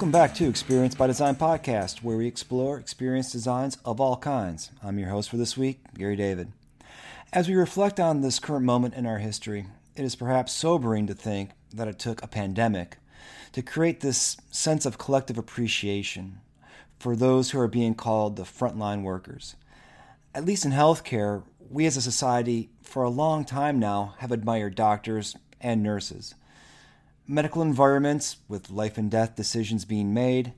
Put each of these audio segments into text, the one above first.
Welcome back to Experience by Design podcast, where we explore experience designs of all kinds. I'm your host for this week, Gary David. As we reflect on this current moment in our history, it is perhaps sobering to think that it took a pandemic to create this sense of collective appreciation for those who are being called the frontline workers. At least in healthcare, we as a society, for a long time now, have admired doctors and nurses. Medical environments, with life and death decisions being made,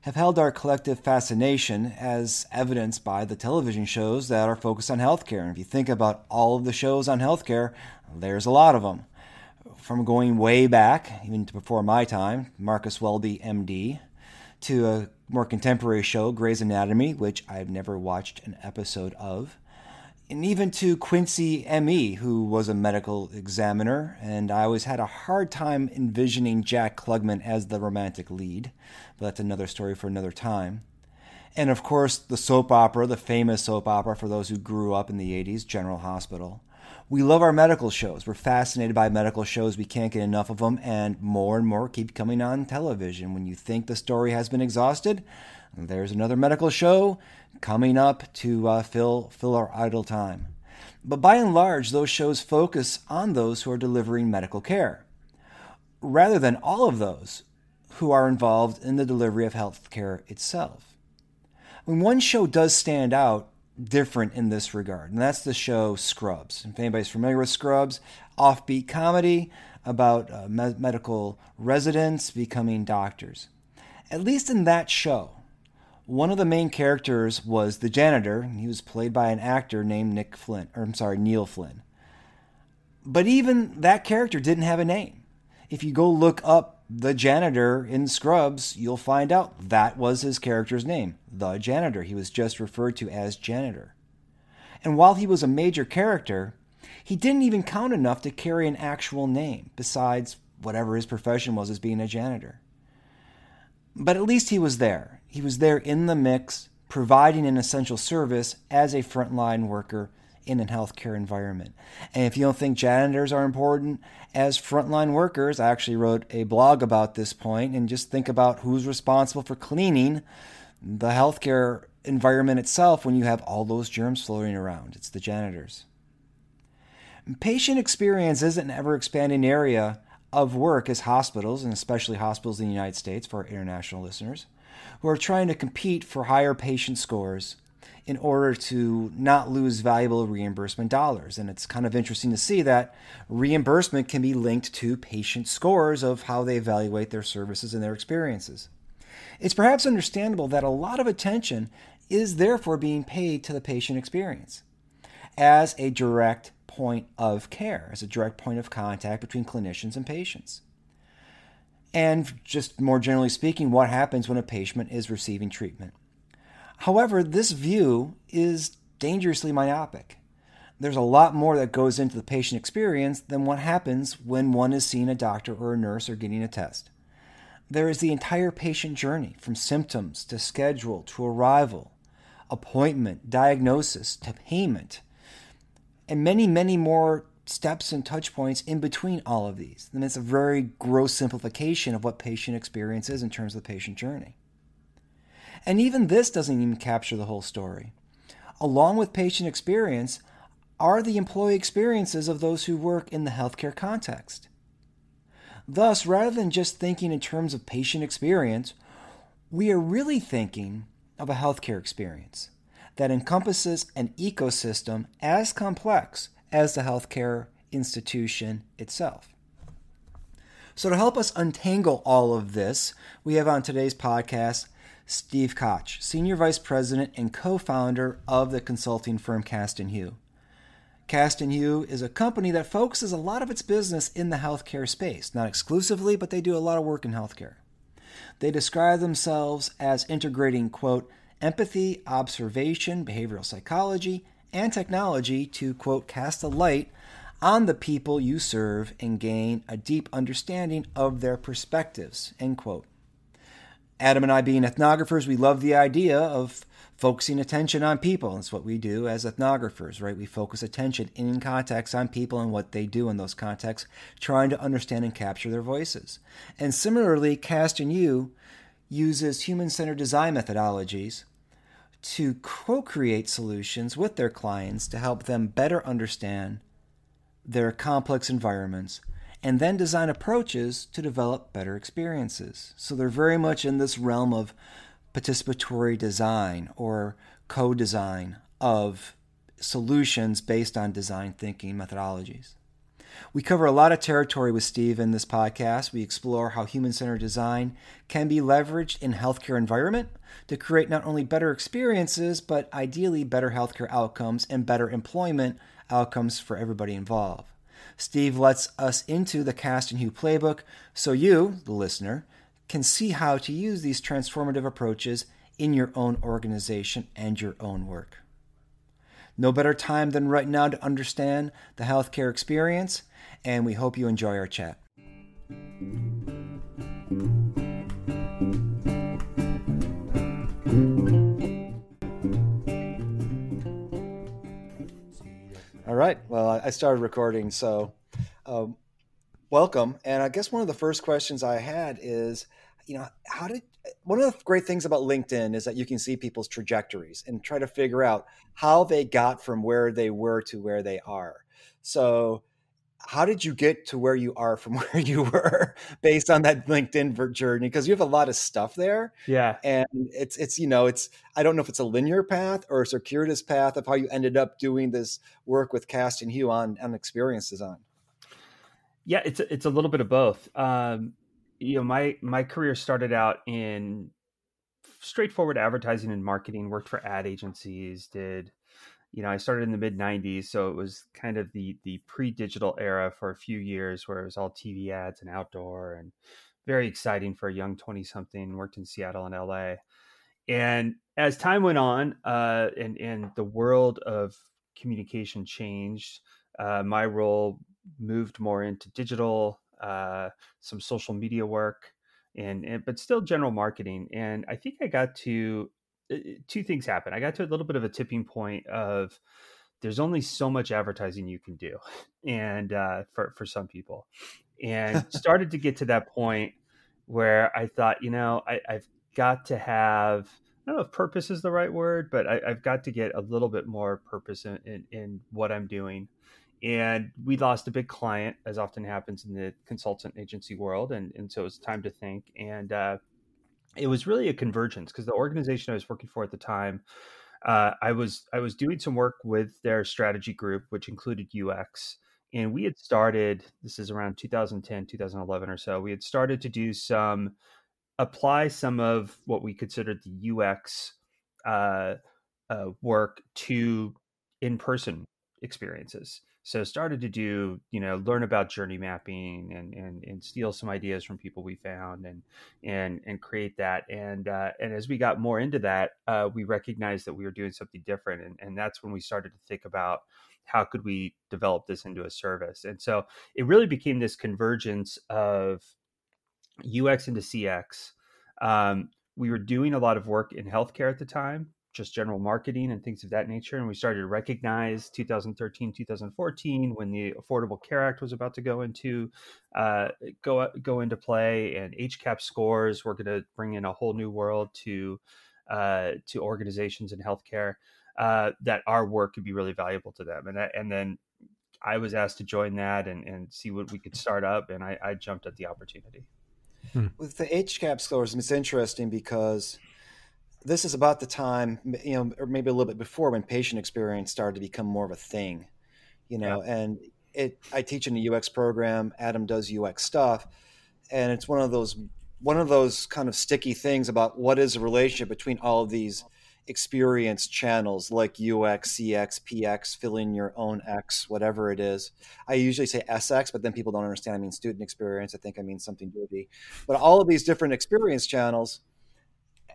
have held our collective fascination as evidenced by the television shows that are focused on healthcare. And if you think about all of the shows on healthcare, there's a lot of them. From going way back, even to before my time, Marcus Welby, MD, to a more contemporary show, Grey's Anatomy, which I've never watched an episode of, and even to Quincy M.E., who was a medical examiner, and I always had a hard time envisioning Jack Klugman as the romantic lead, but that's another story for another time. And of course, the soap opera, the famous soap opera for those who grew up in the 80s, General Hospital. We love our medical shows. We're fascinated by medical shows. We can't get enough of them, and more and more keep coming on television. When you think the story has been exhausted, there's another medical show coming up to uh, fill fill our idle time. But by and large, those shows focus on those who are delivering medical care, rather than all of those who are involved in the delivery of health care itself. When one show does stand out different in this regard, and that's the show Scrubs. If anybody's familiar with Scrubs, offbeat comedy about uh, me- medical residents becoming doctors. At least in that show, one of the main characters was the janitor. He was played by an actor named Nick Flynn, or I'm sorry, Neil Flynn. But even that character didn't have a name. If you go look up the janitor in Scrubs, you'll find out that was his character's name, the janitor. He was just referred to as janitor. And while he was a major character, he didn't even count enough to carry an actual name, besides whatever his profession was as being a janitor. But at least he was there. He was there in the mix, providing an essential service as a frontline worker in a healthcare environment. And if you don't think janitors are important as frontline workers, I actually wrote a blog about this point and just think about who's responsible for cleaning the healthcare environment itself when you have all those germs floating around. It's the janitors. Patient experience isn't an ever expanding area of work as hospitals, and especially hospitals in the United States for our international listeners, who are trying to compete for higher patient scores in order to not lose valuable reimbursement dollars. And it's kind of interesting to see that reimbursement can be linked to patient scores of how they evaluate their services and their experiences. It's perhaps understandable that a lot of attention is therefore being paid to the patient experience as a direct point of care, as a direct point of contact between clinicians and patients. And just more generally speaking, what happens when a patient is receiving treatment. However, this view is dangerously myopic. There's a lot more that goes into the patient experience than what happens when one is seeing a doctor or a nurse or getting a test. There is the entire patient journey from symptoms to schedule to arrival, appointment, diagnosis to payment and many, many more steps and touch points in between all of these. And it's a very gross simplification of what patient experience is in terms of the patient journey. And even this doesn't even capture the whole story. Along with patient experience are the employee experiences of those who work in the healthcare context. Thus, rather than just thinking in terms of patient experience, we are really thinking of a healthcare experience that encompasses an ecosystem as complex as the healthcare institution itself. So, to help us untangle all of this, we have on today's podcast Steve Koch, Senior Vice President and co founder of the consulting firm Cast and Hue. Cast and Hue is a company that focuses a lot of its business in the healthcare space, not exclusively, but they do a lot of work in healthcare. They describe themselves as integrating, quote, empathy, observation, behavioral psychology, and technology to, quote, cast a light on the people you serve and gain a deep understanding of their perspectives, end quote. Adam and I, being ethnographers, we love the idea of focusing attention on people. That's what we do as ethnographers, right? We focus attention in context on people and what they do in those contexts, trying to understand and capture their voices. And similarly, Cast and Hue uses human centered design methodologies to co create solutions with their clients to help them better understand their complex environments and then design approaches to develop better experiences. So they're very much in this realm of participatory design or co design of solutions based on design thinking methodologies. We cover a lot of territory with Steve in this podcast. We explore how human centered design can be leveraged in healthcare environment to create not only better experiences, but ideally better healthcare outcomes and better employment outcomes for everybody involved. Steve lets us into the Cast and Hue playbook so you, the listener, can see how to use these transformative approaches in your own organization and your own work. No better time than right now to understand the healthcare experience, and we hope you enjoy our chat. All right. Well, I started recording, so um, welcome. And I guess one of the first questions I had is, you know, how did one of the great things about LinkedIn is that you can see people's trajectories and try to figure out how they got from where they were to where they are. So, how did you get to where you are from where you were based on that LinkedIn journey? Because you have a lot of stuff there. Yeah. And it's, it's, you know, it's, I don't know if it's a linear path or a circuitous path of how you ended up doing this work with Cast and Hue on, on experience design. Yeah, it's, it's a little bit of both. Um, you know my my career started out in straightforward advertising and marketing worked for ad agencies did you know i started in the mid 90s so it was kind of the the pre-digital era for a few years where it was all tv ads and outdoor and very exciting for a young 20 something worked in seattle and la and as time went on uh, and and the world of communication changed uh, my role moved more into digital uh, some social media work, and, and but still general marketing. And I think I got to two things happen. I got to a little bit of a tipping point of there's only so much advertising you can do, and uh, for for some people, and started to get to that point where I thought, you know, I, I've got to have I don't know if purpose is the right word, but I, have got to get a little bit more purpose in, in, in, what I'm doing and we lost a big client as often happens in the consultant agency world and, and so it was time to think and uh, it was really a convergence because the organization i was working for at the time uh, i was i was doing some work with their strategy group which included ux and we had started this is around 2010 2011 or so we had started to do some apply some of what we considered the ux uh, uh, work to in-person experiences so started to do you know learn about journey mapping and and, and steal some ideas from people we found and and and create that and uh, and as we got more into that uh, we recognized that we were doing something different and, and that's when we started to think about how could we develop this into a service and so it really became this convergence of ux into cx um, we were doing a lot of work in healthcare at the time just general marketing and things of that nature. And we started to recognize 2013, 2014 when the Affordable Care Act was about to go into uh, go go into play, and HCAHPS scores were going to bring in a whole new world to uh, to organizations in healthcare. Uh, that our work could be really valuable to them, and that, and then I was asked to join that and, and see what we could start up, and I, I jumped at the opportunity. Hmm. With the HCAHPS scores, it's interesting because this is about the time, you know, or maybe a little bit before when patient experience started to become more of a thing, you know, yeah. and it, I teach in a UX program, Adam does UX stuff. And it's one of those, one of those kind of sticky things about what is the relationship between all of these experience channels like UX, CX, PX, fill in your own X, whatever it is. I usually say SX, but then people don't understand. I mean student experience. I think I mean something dirty. But all of these different experience channels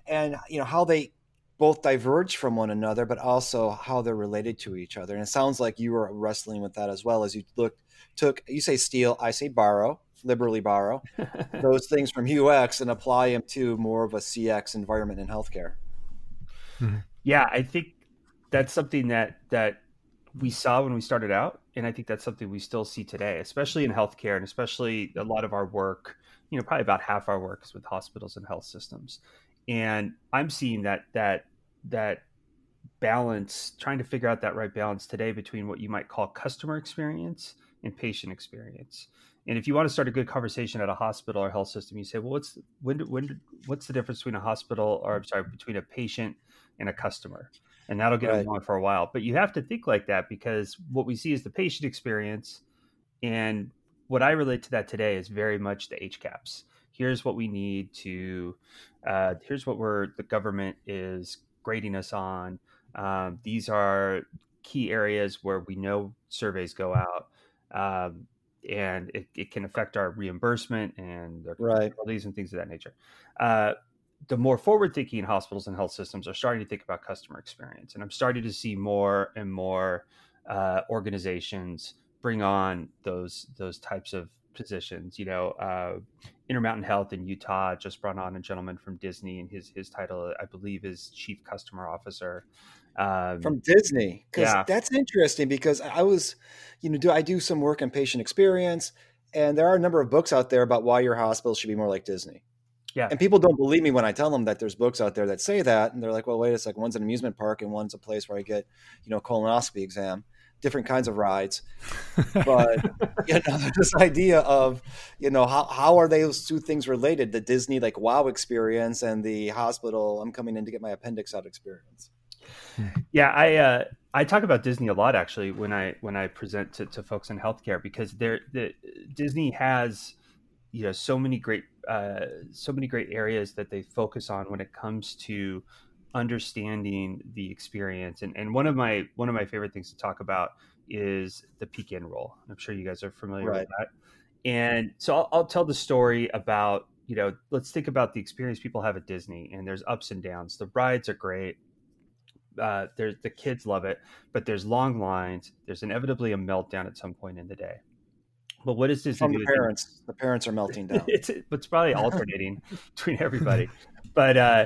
and you know how they both diverge from one another, but also how they're related to each other. And it sounds like you were wrestling with that as well as you looked took you say steal, I say borrow, liberally borrow those things from UX and apply them to more of a CX environment in healthcare. Mm-hmm. Yeah, I think that's something that that we saw when we started out, and I think that's something we still see today, especially in healthcare, and especially a lot of our work you know, probably about half our work is with hospitals and health systems, and I'm seeing that that that balance, trying to figure out that right balance today between what you might call customer experience and patient experience. And if you want to start a good conversation at a hospital or health system, you say, well, what's when, when what's the difference between a hospital or I'm sorry, between a patient and a customer? And that'll get right. going for a while. But you have to think like that because what we see is the patient experience. And what I relate to that today is very much the HCAHPS. Here's what we need to, uh, here's what we're, the government is grading us on. Um, these are key areas where we know surveys go out. Um, and it, it can affect our reimbursement and their right. and things of that nature. Uh, the more forward-thinking hospitals and health systems are starting to think about customer experience, and I'm starting to see more and more uh, organizations bring on those those types of positions. You know, uh, Intermountain Health in Utah just brought on a gentleman from Disney, and his his title, I believe, is Chief Customer Officer um, from Disney. Because yeah. that's interesting because I was, you know, do I do some work on patient experience, and there are a number of books out there about why your hospital should be more like Disney. Yeah. And people don't believe me when I tell them that there's books out there that say that, and they're like, "Well, wait a second. One's an amusement park, and one's a place where I get, you know, colonoscopy exam." Different kinds of rides. But you know, this idea of you know how how are those two things related? The Disney like wow experience and the hospital I'm coming in to get my appendix out experience. Yeah, I uh, I talk about Disney a lot actually when I when I present to, to folks in healthcare because there the Disney has you know so many great uh, so many great areas that they focus on when it comes to understanding the experience and, and one of my one of my favorite things to talk about is the peak end rule i'm sure you guys are familiar right. with that and so I'll, I'll tell the story about you know let's think about the experience people have at disney and there's ups and downs the rides are great uh, there's the kids love it, but there's long lines. There's inevitably a meltdown at some point in the day. But what is this? From the parents, the parents are melting down. it's it's probably alternating between everybody. But uh,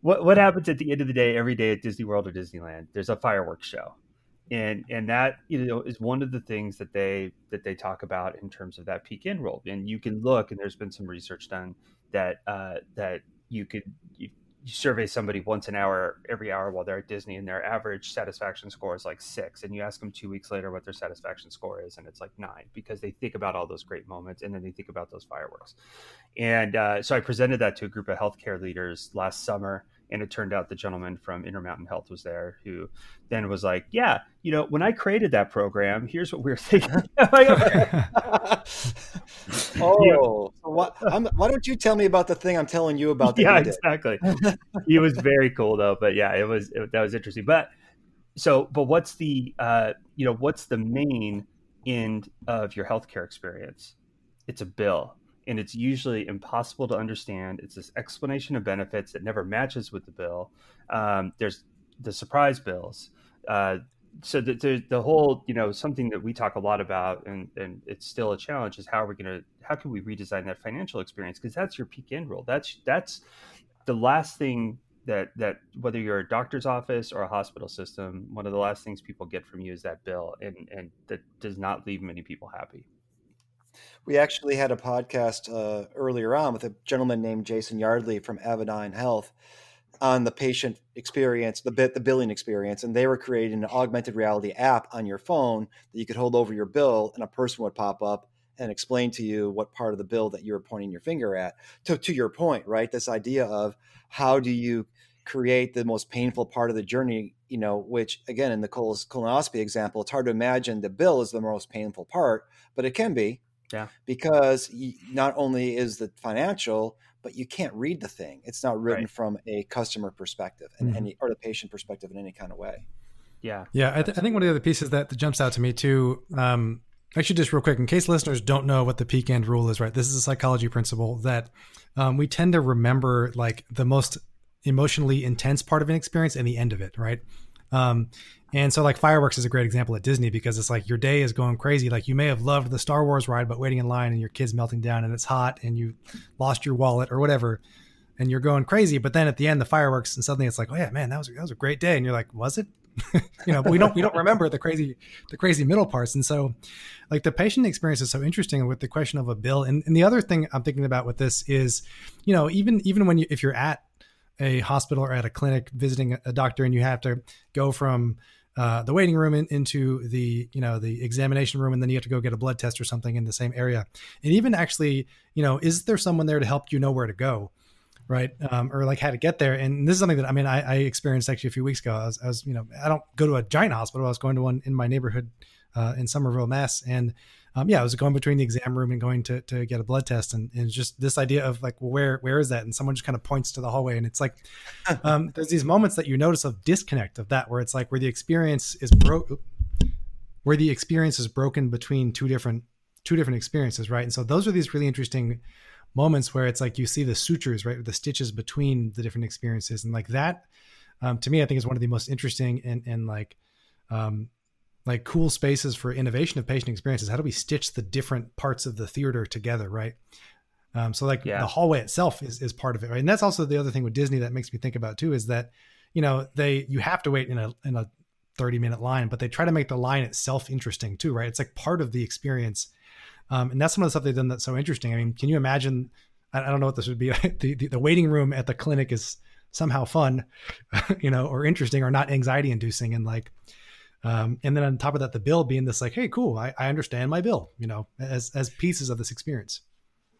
what what happens at the end of the day every day at Disney World or Disneyland? There's a fireworks show, and and that you know is one of the things that they that they talk about in terms of that peak end rule. And you can look, and there's been some research done that uh, that you could you, survey somebody once an hour every hour while they're at disney and their average satisfaction score is like six and you ask them two weeks later what their satisfaction score is and it's like nine because they think about all those great moments and then they think about those fireworks. And uh, so i presented that to a group of healthcare leaders last summer and it turned out the gentleman from Intermountain Health was there who then was like, Yeah, you know, when I created that program, here's what we are thinking. oh, what, why don't you tell me about the thing I'm telling you about? yeah, exactly. he was very cool though, but yeah, it was, it, that was interesting. But so, but what's the, uh, you know, what's the main end of your healthcare experience? It's a bill and it's usually impossible to understand. It's this explanation of benefits that never matches with the bill. Um, there's the surprise bills. Uh, so the, the, the, whole, you know, something that we talk a lot about, and, and it's still a challenge, is how are we going to, how can we redesign that financial experience? Because that's your peak end rule. That's that's the last thing that that whether you're a doctor's office or a hospital system, one of the last things people get from you is that bill, and and that does not leave many people happy. We actually had a podcast uh, earlier on with a gentleman named Jason Yardley from Avidyne Health on the patient experience, the bit, the billing experience, and they were creating an augmented reality app on your phone that you could hold over your bill, and a person would pop up and explain to you what part of the bill that you were pointing your finger at. To to your point, right? This idea of how do you create the most painful part of the journey you know which again in the colonoscopy example it's hard to imagine the bill is the most painful part but it can be yeah. Because not only is the financial, but you can't read the thing. It's not written right. from a customer perspective and mm-hmm. any or the patient perspective in any kind of way. Yeah. Yeah. I, th- I, think one of the other pieces that, that jumps out to me too, um, actually just real quick, in case listeners don't know what the peak end rule is, right? This is a psychology principle that um, we tend to remember like the most emotionally intense part of an experience and the end of it, right? Um, and so like fireworks is a great example at Disney because it's like your day is going crazy. Like you may have loved the Star Wars ride, but waiting in line and your kid's melting down and it's hot and you lost your wallet or whatever, and you're going crazy. But then at the end, the fireworks and suddenly it's like, oh yeah, man, that was that was a great day. And you're like, was it? you know, we don't we don't remember the crazy the crazy middle parts. And so, like the patient experience is so interesting with the question of a bill. And, and the other thing I'm thinking about with this is, you know, even even when you if you're at a hospital or at a clinic visiting a doctor and you have to go from uh, the waiting room in, into the you know the examination room and then you have to go get a blood test or something in the same area. And even actually you know is there someone there to help you know where to go right? Um, or like how to get there? And this is something that i mean i, I experienced actually a few weeks ago. I was, I was, you know i don't go to a giant hospital. I was going to one in my neighborhood uh, in somerville mass. And um, yeah, I was going between the exam room and going to, to get a blood test, and, and just this idea of like, well, where where is that? And someone just kind of points to the hallway, and it's like, um, there's these moments that you notice of disconnect of that, where it's like where the experience is broke, where the experience is broken between two different two different experiences, right? And so those are these really interesting moments where it's like you see the sutures, right, the stitches between the different experiences, and like that, um, to me, I think is one of the most interesting and and like um, like cool spaces for innovation of patient experiences. How do we stitch the different parts of the theater together, right? Um, so like yeah. the hallway itself is is part of it, right? And that's also the other thing with Disney that makes me think about too is that you know they you have to wait in a in a 30 minute line, but they try to make the line itself interesting too, right? It's like part of the experience. Um, and that's some of the stuff they've done that's so interesting. I mean, can you imagine? I, I don't know what this would be. the, the, the waiting room at the clinic is somehow fun, you know, or interesting, or not anxiety inducing, and like um, and then on top of that, the bill being this like, hey, cool, I, I understand my bill, you know, as as pieces of this experience.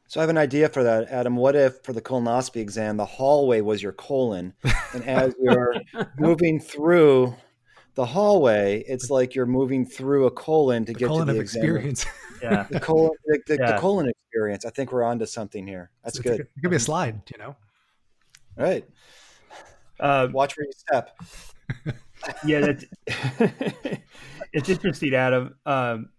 So I have an idea for that, Adam. What if for the colonoscopy exam, the hallway was your colon, and as you're moving through the hallway, it's like you're moving through a colon to the get colon to the experience. yeah, the colon, the, the, yeah. the, colon experience. I think we're onto something here. That's good. It could be a slide, you know. All right. Uh, Watch where you step yeah, that's it's interesting, Adam. Um,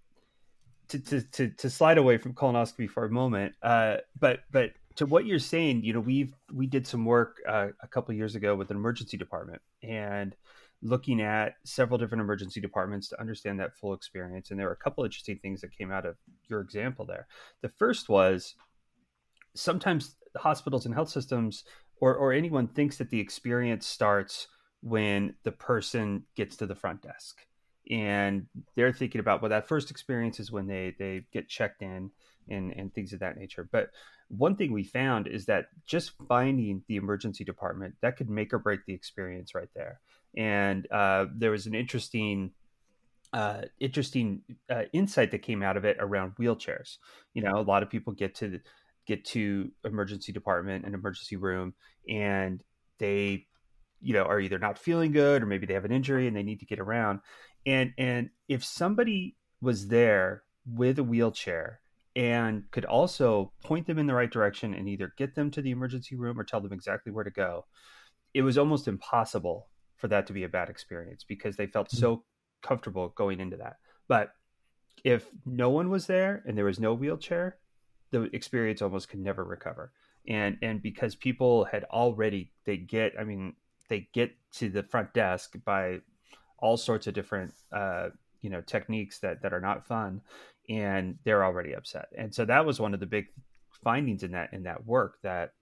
to, to, to, to slide away from colonoscopy for a moment, uh, but but to what you're saying, you know, we've we did some work uh, a couple years ago with an emergency department and looking at several different emergency departments to understand that full experience. And there were a couple interesting things that came out of your example there. The first was sometimes hospitals and health systems or, or anyone thinks that the experience starts when the person gets to the front desk. And they're thinking about well that first experience is when they they get checked in and and things of that nature. But one thing we found is that just finding the emergency department that could make or break the experience right there. And uh, there was an interesting uh, interesting uh, insight that came out of it around wheelchairs. You know a lot of people get to get to emergency department and emergency room and they you know are either not feeling good or maybe they have an injury and they need to get around. And and if somebody was there with a wheelchair and could also point them in the right direction and either get them to the emergency room or tell them exactly where to go it was almost impossible for that to be a bad experience because they felt mm-hmm. so comfortable going into that. But if no one was there and there was no wheelchair the experience almost could never recover. And and because people had already they get i mean they get to the front desk by all sorts of different uh, you know techniques that that are not fun and they're already upset. And so that was one of the big findings in that in that work that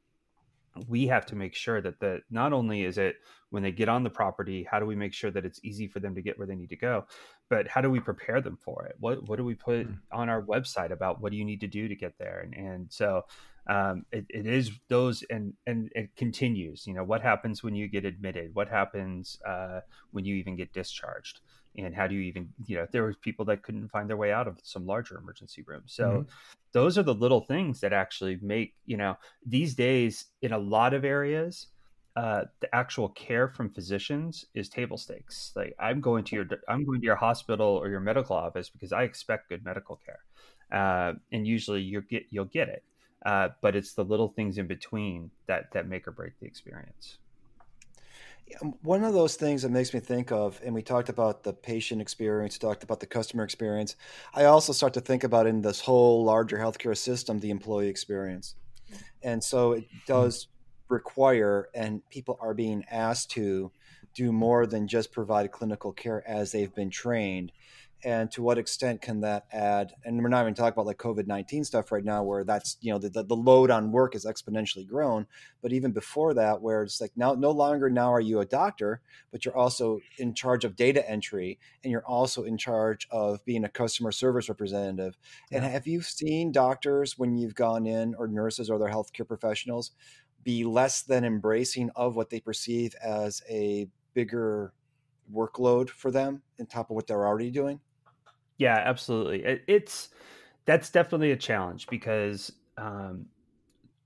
we have to make sure that the not only is it when they get on the property how do we make sure that it's easy for them to get where they need to go but how do we prepare them for it? What what do we put mm. on our website about what do you need to do to get there? And and so um, it, it is those and and it continues you know what happens when you get admitted? What happens uh, when you even get discharged? And how do you even you know there were people that couldn't find their way out of some larger emergency rooms so mm-hmm. those are the little things that actually make you know these days in a lot of areas uh, the actual care from physicians is table stakes. Like i'm going to your i'm going to your hospital or your medical office because i expect good medical care uh, and usually you get you'll get it uh, but it's the little things in between that that make or break the experience. One of those things that makes me think of, and we talked about the patient experience, talked about the customer experience. I also start to think about in this whole larger healthcare system, the employee experience. And so it does require, and people are being asked to, do more than just provide clinical care as they've been trained and to what extent can that add and we're not even talking about like covid-19 stuff right now where that's you know the, the load on work is exponentially grown. But even before that where it's like now no longer now are you a doctor but you're also in charge of data entry and you're also in charge of being a customer service representative. Yeah. and have you seen doctors when you've gone in or nurses or other healthcare professionals be less than embracing of what they perceive as a bigger workload for them on top of what they're already doing yeah, absolutely. It, it's that's definitely a challenge because um,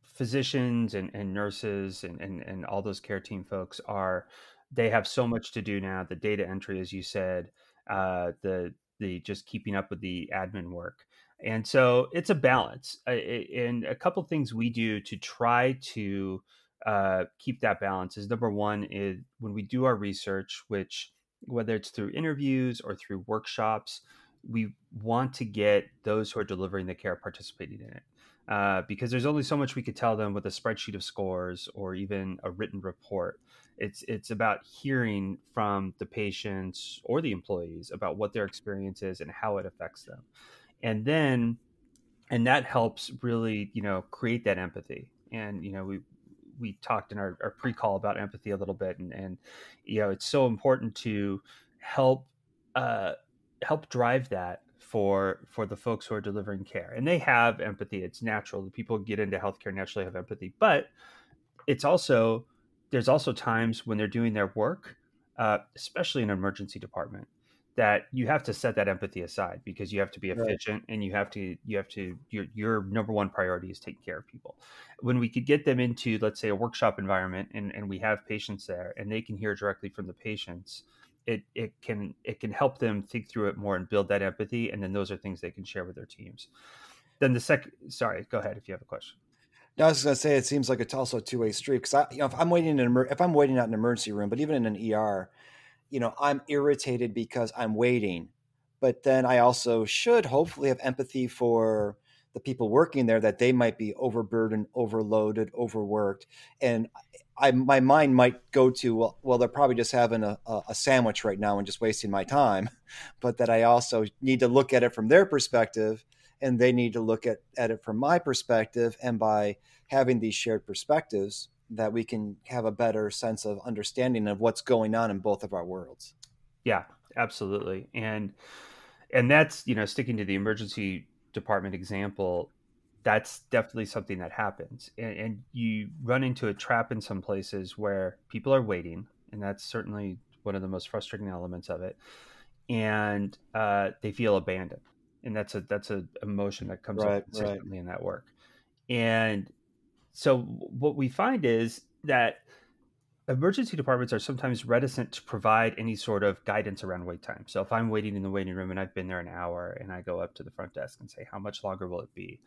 physicians and, and nurses and, and, and all those care team folks are they have so much to do now. The data entry, as you said, uh, the the just keeping up with the admin work, and so it's a balance. and a couple things we do to try to uh, keep that balance is number one is when we do our research, which whether it's through interviews or through workshops, we want to get those who are delivering the care participating in it. Uh, because there's only so much we could tell them with a spreadsheet of scores or even a written report. It's it's about hearing from the patients or the employees about what their experience is and how it affects them, and then and that helps really you know create that empathy. And you know we we talked in our, our pre-call about empathy a little bit, and and you know it's so important to help uh, help drive that for for the folks who are delivering care. And they have empathy. It's natural. The people get into healthcare naturally have empathy. But it's also there's also times when they're doing their work uh, especially in an emergency department that you have to set that empathy aside because you have to be efficient right. and you have to you have to your your number one priority is taking care of people. When we could get them into let's say a workshop environment and, and we have patients there and they can hear directly from the patients it it can it can help them think through it more and build that empathy and then those are things they can share with their teams. Then the second sorry go ahead if you have a question. No, I was going to say it seems like it's also a two way street because I, you know, if I'm waiting in an if I'm waiting out in an emergency room, but even in an ER, you know, I'm irritated because I'm waiting, but then I also should hopefully have empathy for the people working there that they might be overburdened, overloaded, overworked, and I my mind might go to well, well they're probably just having a, a sandwich right now and just wasting my time, but that I also need to look at it from their perspective, and they need to look at, at it from my perspective, and by having these shared perspectives, that we can have a better sense of understanding of what's going on in both of our worlds. Yeah, absolutely, and and that's you know sticking to the emergency department example that's definitely something that happens and, and, you run into a trap in some places where people are waiting and that's certainly one of the most frustrating elements of it and uh, they feel abandoned and that's a that's a emotion that comes right, up consistently right. in that work and so what we find is that emergency departments are sometimes reticent to provide any sort of guidance around wait time. So if I'm waiting in the waiting room and I've been there an hour and I go up to the front desk and say, how much longer will it be?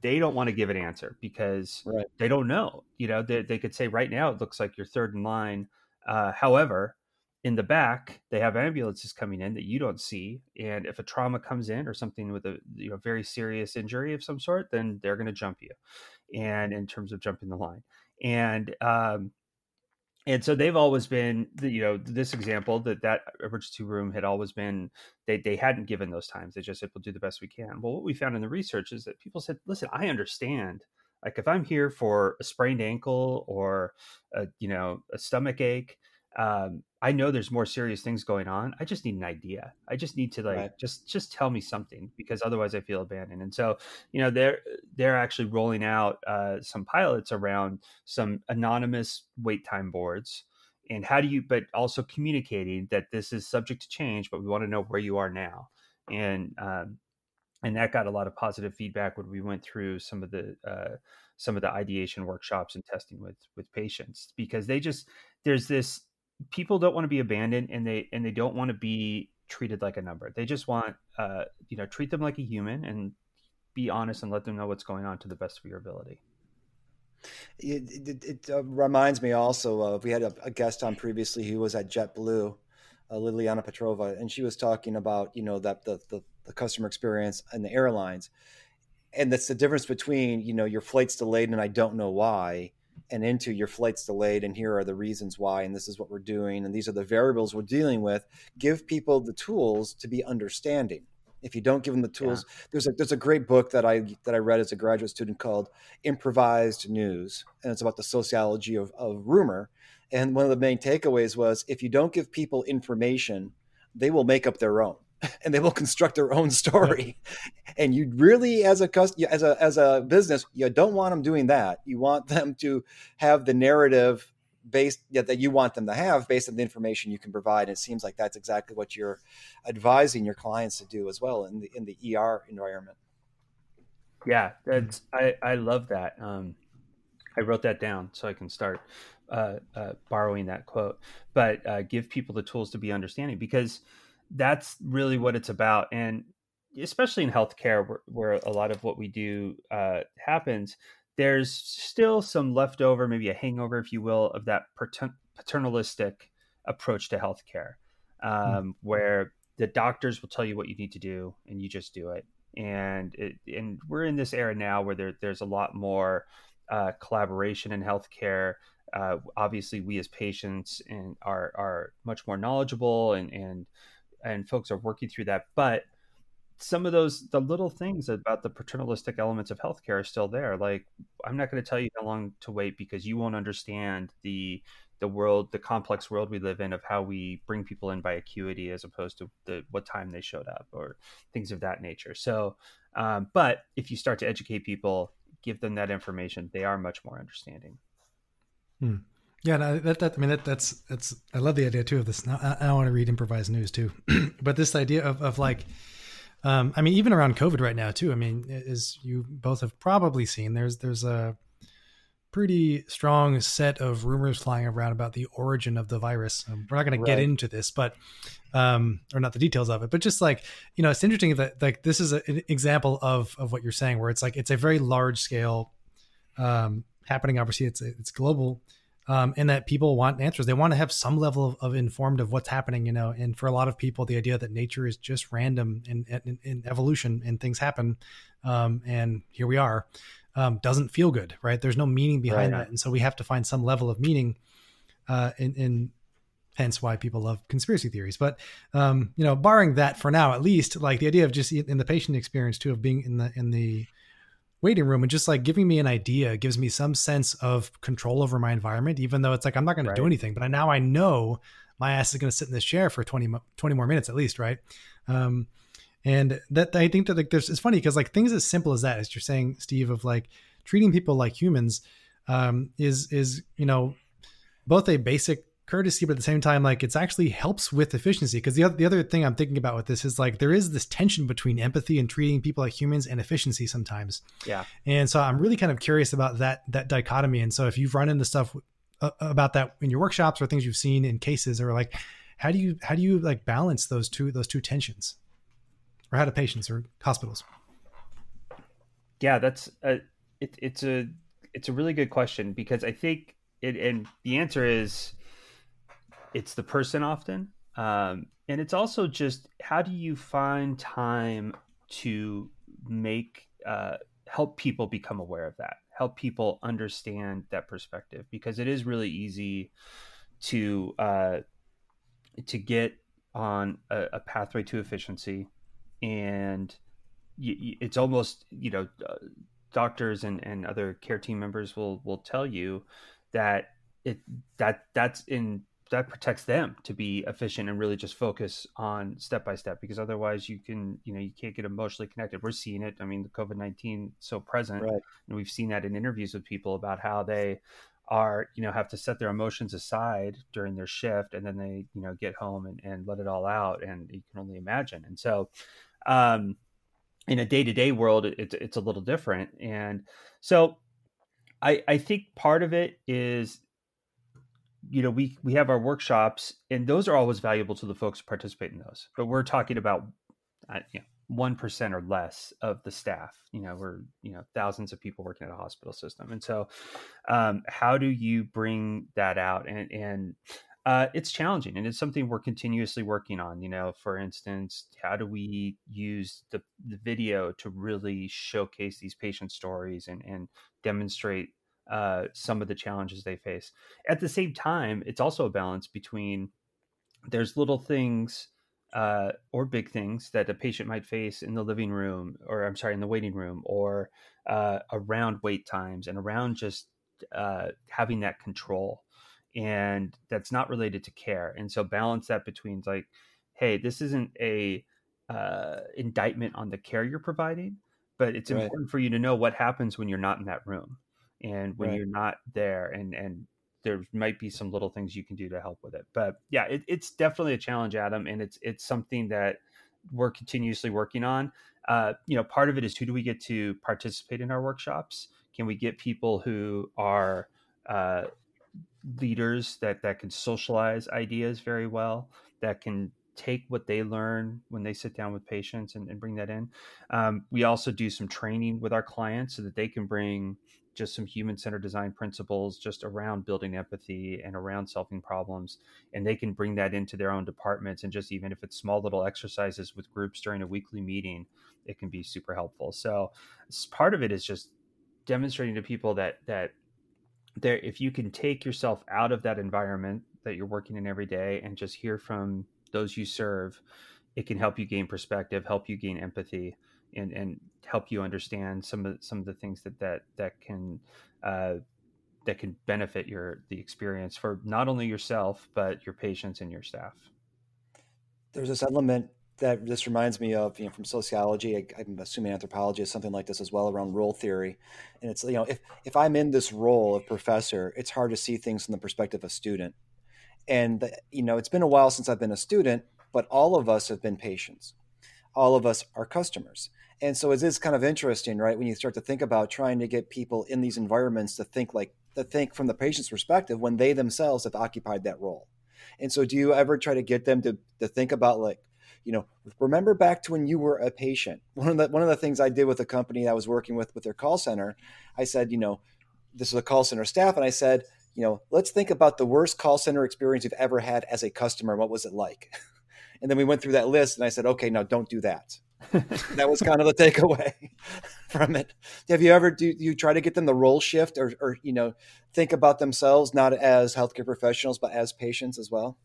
They don't want to give an answer because right. they don't know. You know, they, they could say right now it looks like you're third in line. Uh, however, in the back, they have ambulances coming in that you don't see, and if a trauma comes in or something with a you know very serious injury of some sort, then they're going to jump you. And in terms of jumping the line, and um, and so they've always been you know this example that that emergency room had always been they, they hadn't given those times. They just said we'll do the best we can. Well what we found in the research is that people said listen i understand like if i'm here for a sprained ankle or a you know a stomach ache um, I know there's more serious things going on. I just need an idea. I just need to like right. just just tell me something because otherwise I feel abandoned. And so, you know, they're they're actually rolling out uh, some pilots around some anonymous wait time boards. And how do you, but also communicating that this is subject to change, but we want to know where you are now. And um, and that got a lot of positive feedback when we went through some of the uh, some of the ideation workshops and testing with with patients because they just there's this people don't want to be abandoned and they and they don't want to be treated like a number. They just want uh, you know treat them like a human and be honest and let them know what's going on to the best of your ability. It, it, it uh, reminds me also of we had a, a, guest on previously who was at JetBlue, uh, Liliana Petrova, and she was talking about you know that the, the the customer experience and the airlines, and that's the difference between you know your flight's delayed and I don't know why, and into your flight's delayed and here are the reasons why and this is what we're doing and these are the variables we're dealing with give people the tools to be understanding. If you don't give them the tools yeah. there's a there's a great book that i that i read as a graduate student called improvised news and it's about the sociology of, of rumor. And one of the main takeaways was if you don't give people information they will make up their own and they will construct their own story. and you really, as a as a as a business, you don't want them doing that. You want them to have the narrative based yeah, that you want them to have based on the information you can provide. And it seems like that's exactly what you're advising your clients to do as well in the in the ER environment. Yeah, that's I I love that. Um, I wrote that down so I can start uh, uh, borrowing that quote. But uh, give people the tools to be understanding because that's really what it's about. And especially in healthcare, where, where a lot of what we do uh, happens, there's still some leftover, maybe a hangover, if you will, of that paternalistic approach to healthcare, hmm. um, mm-hmm. where the doctors will tell you what you need to do and you just do it. And it, and we're in this era now where there, there's a lot more uh, collaboration in healthcare. Uh, obviously, we as patients and are are much more knowledgeable and and and folks are working through that. But some of those the little things about the paternalistic elements of healthcare are still there. Like I'm not going to tell you how long to wait because you won't understand the the world, the complex world we live in of how we bring people in by acuity as opposed to the what time they showed up or things of that nature. So, um, but if you start to educate people, give them that information, they are much more understanding. Hmm. Yeah, no, that, that I mean that that's that's I love the idea too of this. I, I want to read improvised news too, but this idea of of like, um, I mean, even around COVID right now too. I mean, as you both have probably seen, there's there's a pretty strong set of rumors flying around about the origin of the virus. Um, we're not going right. to get into this, but um, or not the details of it, but just like you know, it's interesting that like this is a, an example of of what you're saying, where it's like it's a very large scale um, happening. Obviously, it's it's global um, and that people want answers. They want to have some level of, of, informed of what's happening, you know. And for a lot of people, the idea that nature is just random and, in, in evolution and things happen, um, and here we are, um, doesn't feel good, right? There's no meaning behind right. that, and so we have to find some level of meaning. Uh, in, in hence why people love conspiracy theories. But um, you know, barring that for now, at least, like the idea of just in the patient experience too of being in the in the waiting room and just like giving me an idea gives me some sense of control over my environment even though it's like i'm not going right. to do anything but I, now i know my ass is going to sit in this chair for 20, 20 more minutes at least right um, and that i think that like there's it's funny because like things as simple as that as you're saying steve of like treating people like humans um, is is you know both a basic courtesy, but at the same time, like it's actually helps with efficiency. Because the other, the other thing I'm thinking about with this is like there is this tension between empathy and treating people like humans and efficiency sometimes. Yeah. And so I'm really kind of curious about that that dichotomy. And so if you've run into stuff uh, about that in your workshops or things you've seen in cases, or like how do you how do you like balance those two those two tensions, or how do patients or hospitals? Yeah, that's a, it, it's a it's a really good question because I think it and the answer is it's the person often um, and it's also just how do you find time to make uh, help people become aware of that help people understand that perspective? Because it is really easy to uh, to get on a, a pathway to efficiency and it's almost you know uh, doctors and, and other care team members will will tell you that it that that's in that protects them to be efficient and really just focus on step by step because otherwise you can you know you can't get emotionally connected. We're seeing it. I mean the covid-19 so present right. and we've seen that in interviews with people about how they are you know have to set their emotions aside during their shift and then they you know get home and, and let it all out and you can only imagine. And so um in a day-to-day world it, it's a little different. And so i i think part of it is you know we we have our workshops and those are always valuable to the folks who participate in those but we're talking about uh, you know one percent or less of the staff you know we're you know thousands of people working at a hospital system and so um, how do you bring that out? And and uh, it's challenging and it's something we're continuously working on you know for instance how do we use the, the video to really showcase these patient stories and and demonstrate uh, some of the challenges they face. At the same time, it's also a balance between there's little things uh, or big things that a patient might face in the living room, or I'm sorry, in the waiting room, or uh, around wait times and around just uh, having that control. And that's not related to care. And so balance that between like, hey, this isn't a uh, indictment on the care you're providing, but it's right. important for you to know what happens when you're not in that room and when right. you're not there and and there might be some little things you can do to help with it. But yeah, it, it's definitely a challenge, Adam, and it's it's something that we're continuously working on. Uh, you know, part of it is who do we get to participate in our workshops? Can we get people who are uh, leaders that that can socialize ideas very well, that can take what they learn when they sit down with patients and, and bring that in. Um, we also do some training with our clients so that they can bring just some human centered design principles just around building empathy and around solving problems. And they can bring that into their own departments. And just even if it's small little exercises with groups during a weekly meeting, it can be super helpful. So part of it is just demonstrating to people that, that there, if you can take yourself out of that environment that you're working in every day and just hear from those you serve, it can help you gain perspective, help you gain empathy and and help you understand some of some of the things that that that can uh, that can benefit your the experience for not only yourself but your patients and your staff. There's this element that this reminds me of you know from sociology. I, am assuming anthropology is something like this as well around role theory, and it's you know if if I'm in this role of professor, it's hard to see things from the perspective of student, and you know it's been a while since I've been a student, but all of us have been patients all of us are customers. And so it is kind of interesting, right? When you start to think about trying to get people in these environments to think like to think from the patient's perspective when they themselves have occupied that role. And so do you ever try to get them to, to think about like, you know, remember back to when you were a patient. One of the one of the things I did with a company I was working with with their call center, I said, you know, this is a call center staff, and I said, you know, let's think about the worst call center experience you've ever had as a customer. What was it like? And then we went through that list, and I said, okay, now don't do that. That was kind of the takeaway from it. Have you ever do you try to get them the role shift, or, or you know, think about themselves not as healthcare professionals but as patients as well?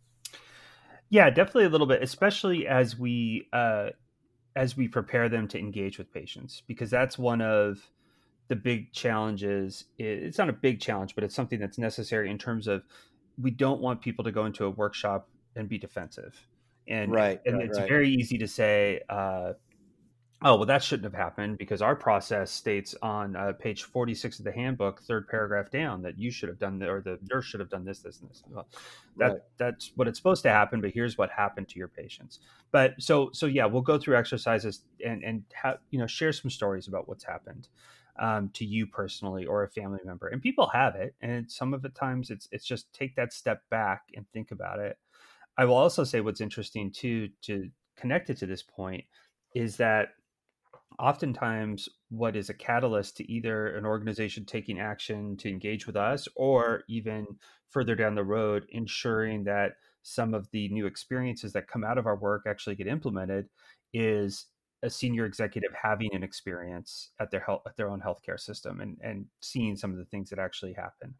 Yeah, definitely a little bit, especially as we uh, as we prepare them to engage with patients, because that's one of the big challenges. It's not a big challenge, but it's something that's necessary in terms of we don't want people to go into a workshop and be defensive and right, and right, it's right. very easy to say uh, oh well that shouldn't have happened because our process states on uh, page 46 of the handbook third paragraph down that you should have done the, or the nurse should have done this this and this. Well, that that's what it's supposed to happen but here's what happened to your patients. But so so yeah we'll go through exercises and and have you know share some stories about what's happened um, to you personally or a family member. And people have it and some of the times it's it's just take that step back and think about it I will also say what's interesting too to connect it to this point is that oftentimes what is a catalyst to either an organization taking action to engage with us or even further down the road ensuring that some of the new experiences that come out of our work actually get implemented is a senior executive having an experience at their health at their own healthcare system and and seeing some of the things that actually happen.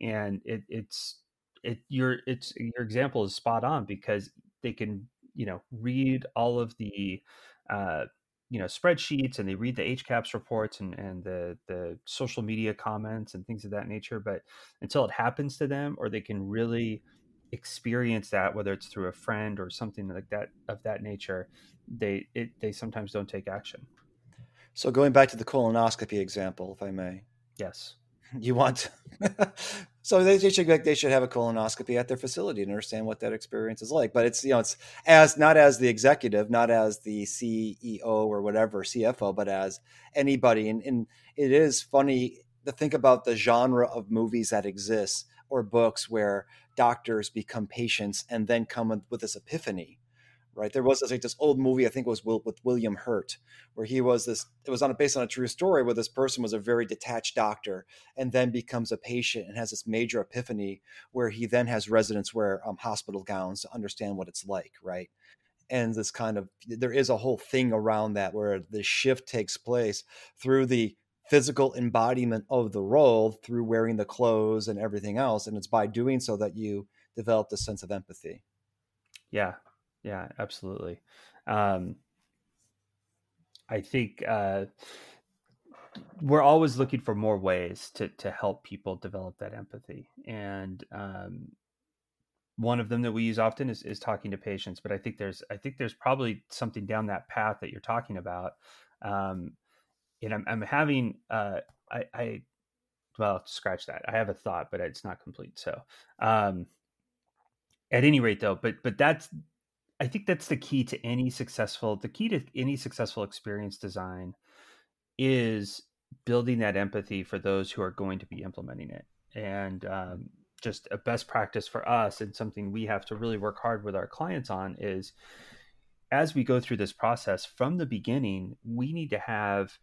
And it, it's it your it's your example is spot on because they can you know read all of the uh, you know spreadsheets and they read the HCAHPS reports and and the the social media comments and things of that nature. But until it happens to them, or they can really experience that, whether it's through a friend or something like that of that nature, they it they sometimes don't take action. So going back to the colonoscopy example, if I may. Yes. You want so they, they, should they should have a colonoscopy at their facility to understand what that experience is like. But it's you know it's as not as the executive, not as the CEO or whatever CFO, but as anybody. And, and it is funny to think about the genre of movies that exists or books where doctors become patients and then come with this epiphany right? There was this, like this old movie, I think it was with William Hurt, where he was this. It was on based on a true story where this person was a very detached doctor and then becomes a patient and has this major epiphany where he then has residents wear um, hospital gowns to understand what it's like, right? And this kind of there is a whole thing around that where the shift takes place through the physical embodiment of the role through wearing the clothes and everything else. And it's by doing so that you develop this sense of empathy. Yeah, yeah, absolutely. Um, I think uh, we're always looking for more ways to to help people develop that empathy, and um, one of them that we use often is, is talking to patients. But I think there's I think there's probably something down that path that you're talking about. Um, and I'm, I'm having uh, I, I well scratch that. I have a thought, but it's not complete. So um, at any rate, though, but but that's I think that's the key to any successful the key to any successful experience design is building that empathy for those who are going to be implementing it. And um, just a best practice for us and something we have to really work hard with our clients on is as we go through this process from the beginning we need to have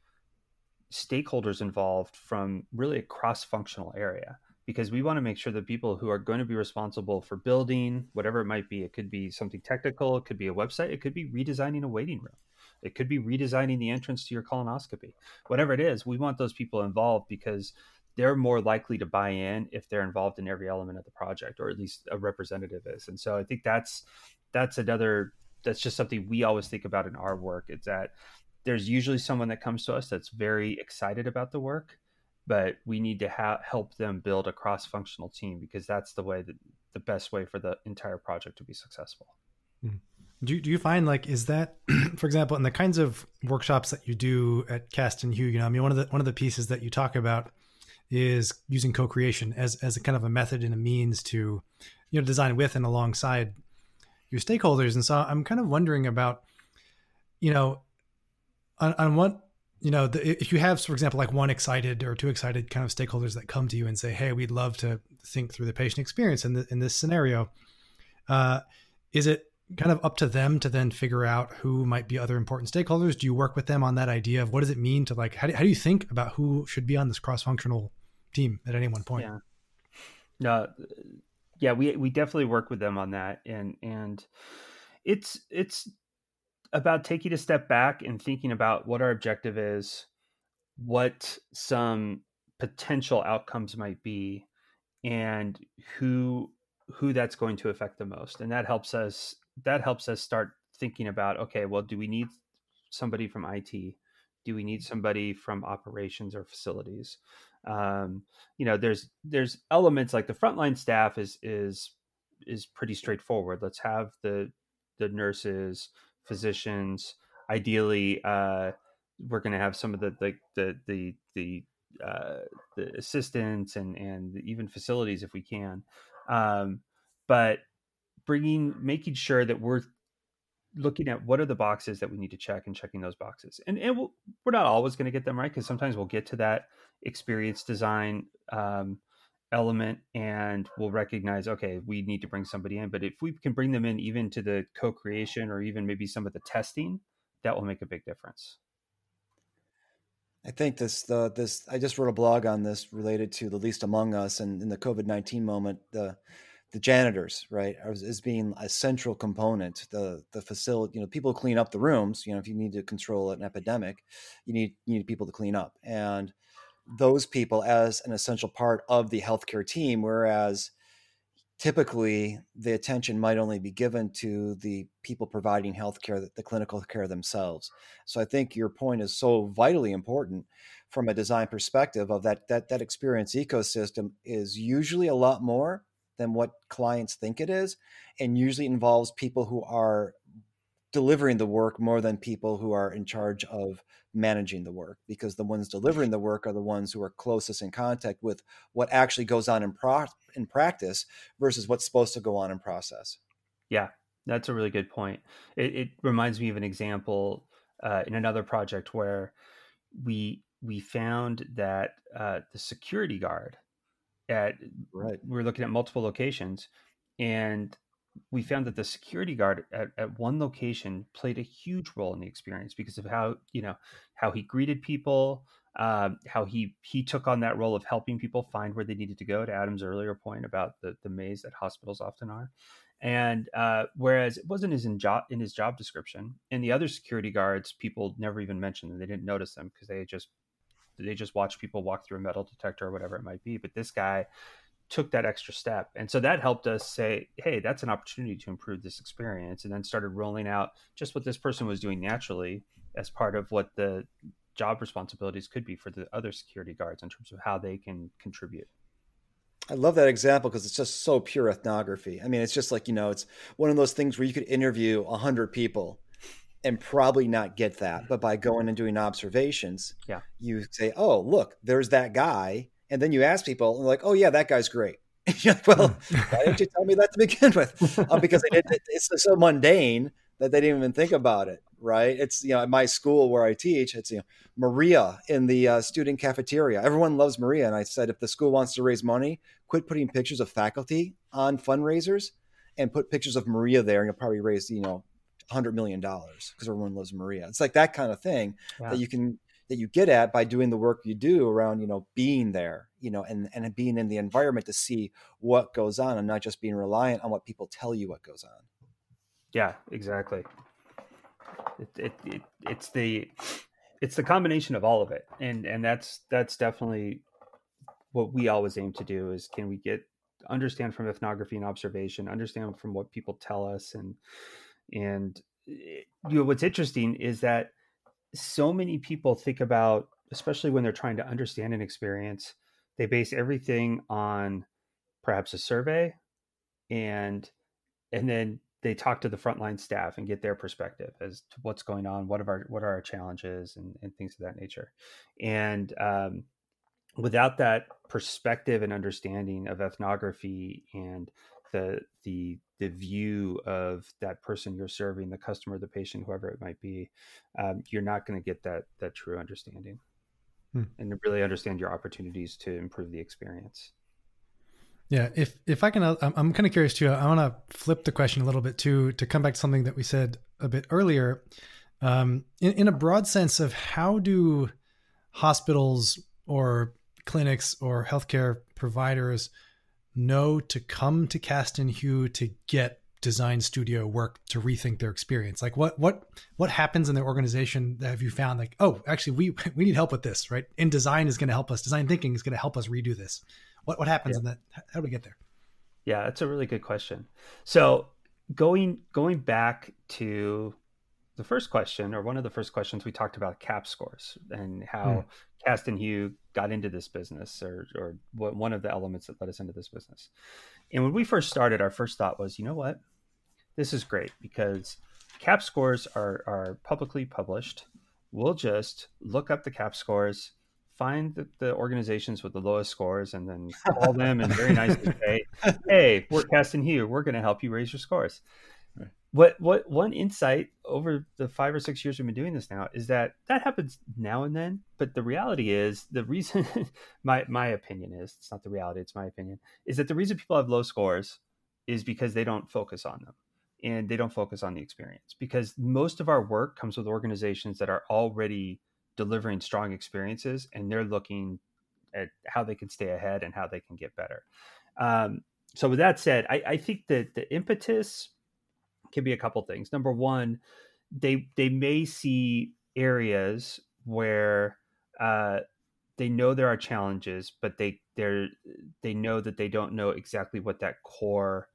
stakeholders involved from really a cross functional area because we want to make sure that people who are going to be responsible for building whatever it might be it could be something technical it could be a website it could be redesigning a waiting room it could be redesigning the entrance to your colonoscopy whatever it is we want those people involved because they're more likely to buy in if they're involved in every element of the project or at least a representative is and so i think that's that's another that's just something we always think about in our work it's that there's usually someone that comes to us that's very excited about the work but we need to ha- help them build a cross-functional team because that's the way that the best way for the entire project to be successful mm-hmm. do do you find like is that for example in the kinds of workshops that you do at cast and hue you know i mean one of the one of the pieces that you talk about is using co-creation as as a kind of a method and a means to you know design with and alongside your stakeholders and so i'm kind of wondering about you know on, on what you know the, if you have for example like one excited or two excited kind of stakeholders that come to you and say hey we'd love to think through the patient experience in, the, in this scenario uh, is it kind of up to them to then figure out who might be other important stakeholders? Do you work with them on that idea of what does it mean to like how do, how do you think about who should be on this cross-functional team at any one point? Yeah. No yeah we we definitely work with them on that. And and it's it's about taking a step back and thinking about what our objective is, what some potential outcomes might be, and who who that's going to affect the most. And that helps us that helps us start thinking about okay, well, do we need somebody from IT? Do we need somebody from operations or facilities? Um, you know, there's there's elements like the frontline staff is is is pretty straightforward. Let's have the the nurses, physicians. Ideally, uh, we're going to have some of the the the the the, uh, the assistants and and even facilities if we can. Um, but bringing making sure that we're looking at what are the boxes that we need to check and checking those boxes and, and we we are not always going to get them right because sometimes we'll get to that experience design um, element and we'll recognize okay we need to bring somebody in. But if we can bring them in even to the co-creation or even maybe some of the testing that will make a big difference. I think this the this i just wrote a blog on this related to the least among us and in the covid-19 moment the the janitors right as being a central component the the facility you know people clean up the rooms you know if you need to control an epidemic you need you need people to clean up. And those people as an essential part of the healthcare team, whereas typically the attention might only be given to the people providing healthcare, the clinical care themselves. So I think your point is so vitally important from a design perspective of that that that experience ecosystem is usually a lot more than what clients think it is and usually involves people who are delivering the work more than people who are in charge of managing the work because the ones delivering the work are the ones who are closest in contact with what actually goes on in pro- in practice versus what's supposed to go on in process. Yeah, that's a really good point. It, it reminds me of an example uh, in another project where we we found that uh, the security guard at right. we we're looking at multiple locations and we found that the security guard at, at one location played a huge role in the experience because of how you know how he greeted people um, how he he took on that role of helping people find where they needed to go to adam's earlier point about the the maze that hospitals often are and uh, whereas it wasn't his in job in his job description and the other security guards people never even mentioned them they didn't notice them because they just they just watch people walk through a metal detector or whatever it might be. But this guy took that extra step. And so that helped us say, hey, that's an opportunity to improve this experience. And then started rolling out just what this person was doing naturally as part of what the job responsibilities could be for the other security guards in terms of how they can contribute. I love that example because it's just so pure ethnography. I mean, it's just like, you know, it's one of those things where you could interview 100 people and probably not get that. But by going and doing observations, yeah. you say, oh, look, there's that guy and then you ask people, and like, "Oh yeah, that guy's great." like, well, why didn't you tell me that to begin with? Uh, because it, it, it's so mundane that they didn't even think about it. Right? It's you know at my school where I teach, it's you know Maria in the uh, student cafeteria. Everyone loves Maria, and I said if the school wants to raise money, quit putting pictures of faculty on fundraisers and put pictures of Maria there, and you'll probably raise you know hundred million dollars because everyone loves Maria. It's like that kind of thing yeah. that you can that you get at by doing the work you do around you know being there you know and and being in the environment to see what goes on and not just being reliant on what people tell you what goes on. Yeah exactly. It, it, it it's the it's the combination of all of it. And and that's that's definitely what we always aim to do is can we get understand from ethnography and observation understand from what people tell us and and eh, you know what's interesting is that so many people think about, especially when they're trying to understand an experience, they base everything on perhaps a survey and and then they talk to the frontline staff and get their perspective as to what's going on, what are our what are our challenges and, and things of that nature. And um, without that perspective and understanding of ethnography and the the the view of that person you're serving, the customer, the patient, whoever it might be, um, you're not going to get that that true understanding, hmm. and to really understand your opportunities to improve the experience. Yeah, if if I can, uh, I'm, I'm kind of curious too. I want to flip the question a little bit too to come back to something that we said a bit earlier. Um, in, in a broad sense of how do hospitals or clinics or healthcare providers know to come to Cast and Hue to get design studio work to rethink their experience. Like what what what happens in their organization that have you found like oh actually we we need help with this right? And design is going to help us. Design thinking is going to help us redo this. What what happens yeah. in that? How do we get there? Yeah that's a really good question. So going going back to the first question or one of the first questions we talked about CAHPS scores and how hmm. Cast and Hue got into this business or, or one of the elements that led us into this business. And when we first started, our first thought was, you know what? This is great because CAHPS scores are, are publicly published. We'll just look up the CAHPS scores, find the, the organizations with the lowest scores, and then call them and very nicely say, hey, we're Cast and Hue. We're going to help you raise your scores what what one insight over the five or six years we've been doing this now is that that happens now and then but the reality is the reason my my opinion is it's not the reality it's my opinion is that the reason people have low scores is because they don't focus on them and they don't focus on the experience because most of our work comes with organizations that are already delivering strong experiences and they're looking at how they can stay ahead and how they can get better. Um, so with that said I, I think that the impetus can be a couple things. Number one, they they may see areas where uh, they know there are challenges, but they they they know that they don't know exactly what that core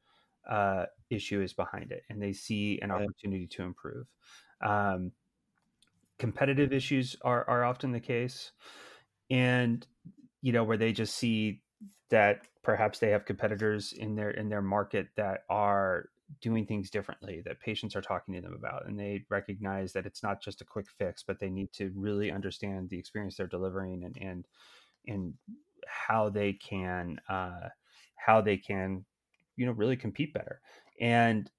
uh, issue is behind it, and they see an opportunity to improve. Um, competitive issues are are often the case, and you know where they just see that perhaps they have competitors in their in their market that are doing things differently that patients are talking to them about and they recognize that it's not just a quick fix but they need to really understand the experience they're delivering and and and how they can uh how they can you know really compete better and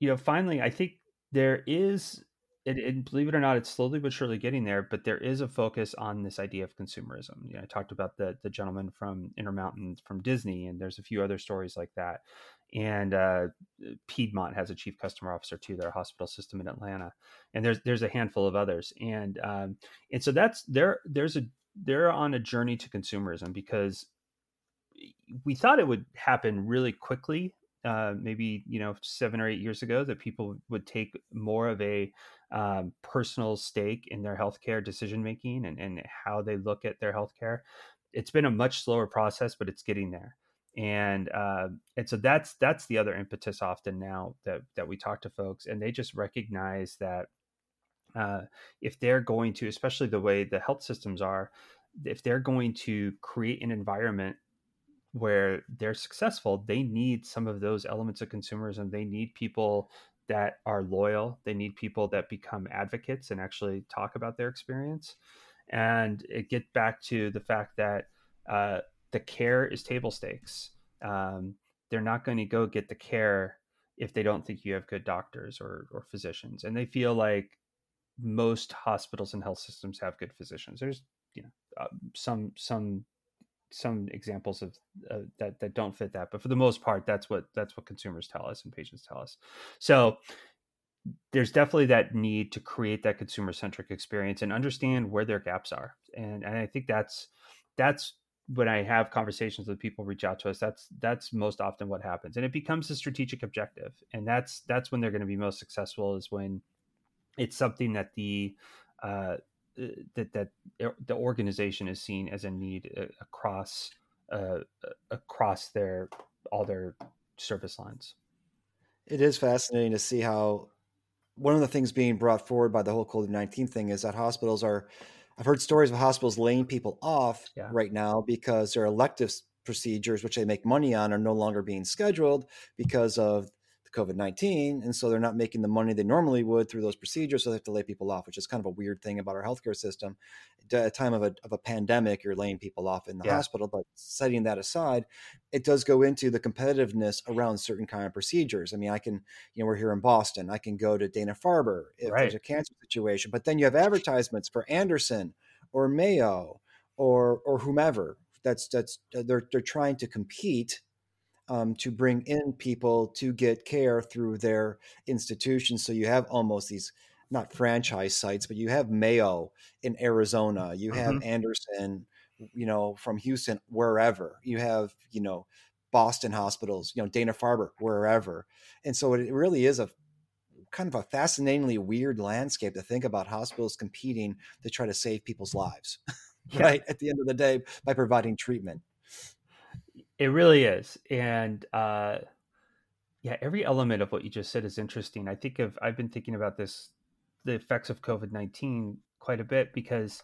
you know finally i think there is and, and, believe it or not, it's slowly but surely getting there. But there is a focus on this idea of consumerism. You know, I talked about the the gentleman from Intermountain from Disney, and there's a few other stories like that and uh, Piedmont has a chief customer officer too. Their hospital system in Atlanta, and there's there's a handful of others, and um, and so that's there. There's a they're on a journey to consumerism because we thought it would happen really quickly uh, maybe you know seven or eight years ago that people would take more of a um, personal stake in their healthcare decision making and, and how they look at their healthcare. It's been a much slower process, but it's getting there. And uh, and so that's that's the other impetus often now that that we talk to folks, and they just recognize that uh, if they're going to, especially the way the health systems are, if they're going to create an environment where they're successful, they need some of those elements of consumerism. They need people that are loyal. They need people that become advocates and actually talk about their experience. And it get back to the fact that uh, the care is table stakes. Um, they're not going to go get the care if they don't think you have good doctors or, or physicians. And they feel like most hospitals and health systems have good physicians. There's you know uh, some some some examples of uh, that that don't fit that, but for the most part, that's what that's what consumers tell us and patients tell us. So there's definitely that need to create that consumer centric experience and understand where their gaps are, and and I think that's that's when I have conversations with people reach out to us, that's that's most often what happens, and it becomes a strategic objective, and that's that's when they're going to be most successful is when it's something that the uh, uh, that that the organization is seen as a need uh, across uh, across their all their service lines. It is fascinating to see how one of the things being brought forward by the whole COVID nineteen thing is that hospitals are. I've heard stories of hospitals laying people off yeah. right now because their elective procedures, which they make money on, are no longer being scheduled because of COVID 19. And so they're not making the money they normally would through those procedures. So they have to lay people off, which is kind of a weird thing about our healthcare system. At a time of a, of a pandemic, you're laying people off in the yeah. hospital. But setting that aside, it does go into the competitiveness around certain kind of procedures. I mean, I can, you know, we're here in Boston. I can go to Dana Farber if right. there's a cancer situation, but then you have advertisements for Anderson or Mayo or or whomever. That's that's they're they're trying to compete um, to bring in people to get care through their institutions. So you have almost these not franchise sites, but you have Mayo in Arizona, you have mm-hmm. Anderson, you know, from Houston, wherever. You have, you know, Boston hospitals, you know, Dana Farber, wherever. And so it really is a kind of a fascinatingly weird landscape to think about hospitals competing to try to save people's lives, yeah. right? At the end of the day, by providing treatment. It really is, and uh, yeah, every element of what you just said is interesting. I think of I've been thinking about this, the effects of COVID nineteen quite a bit because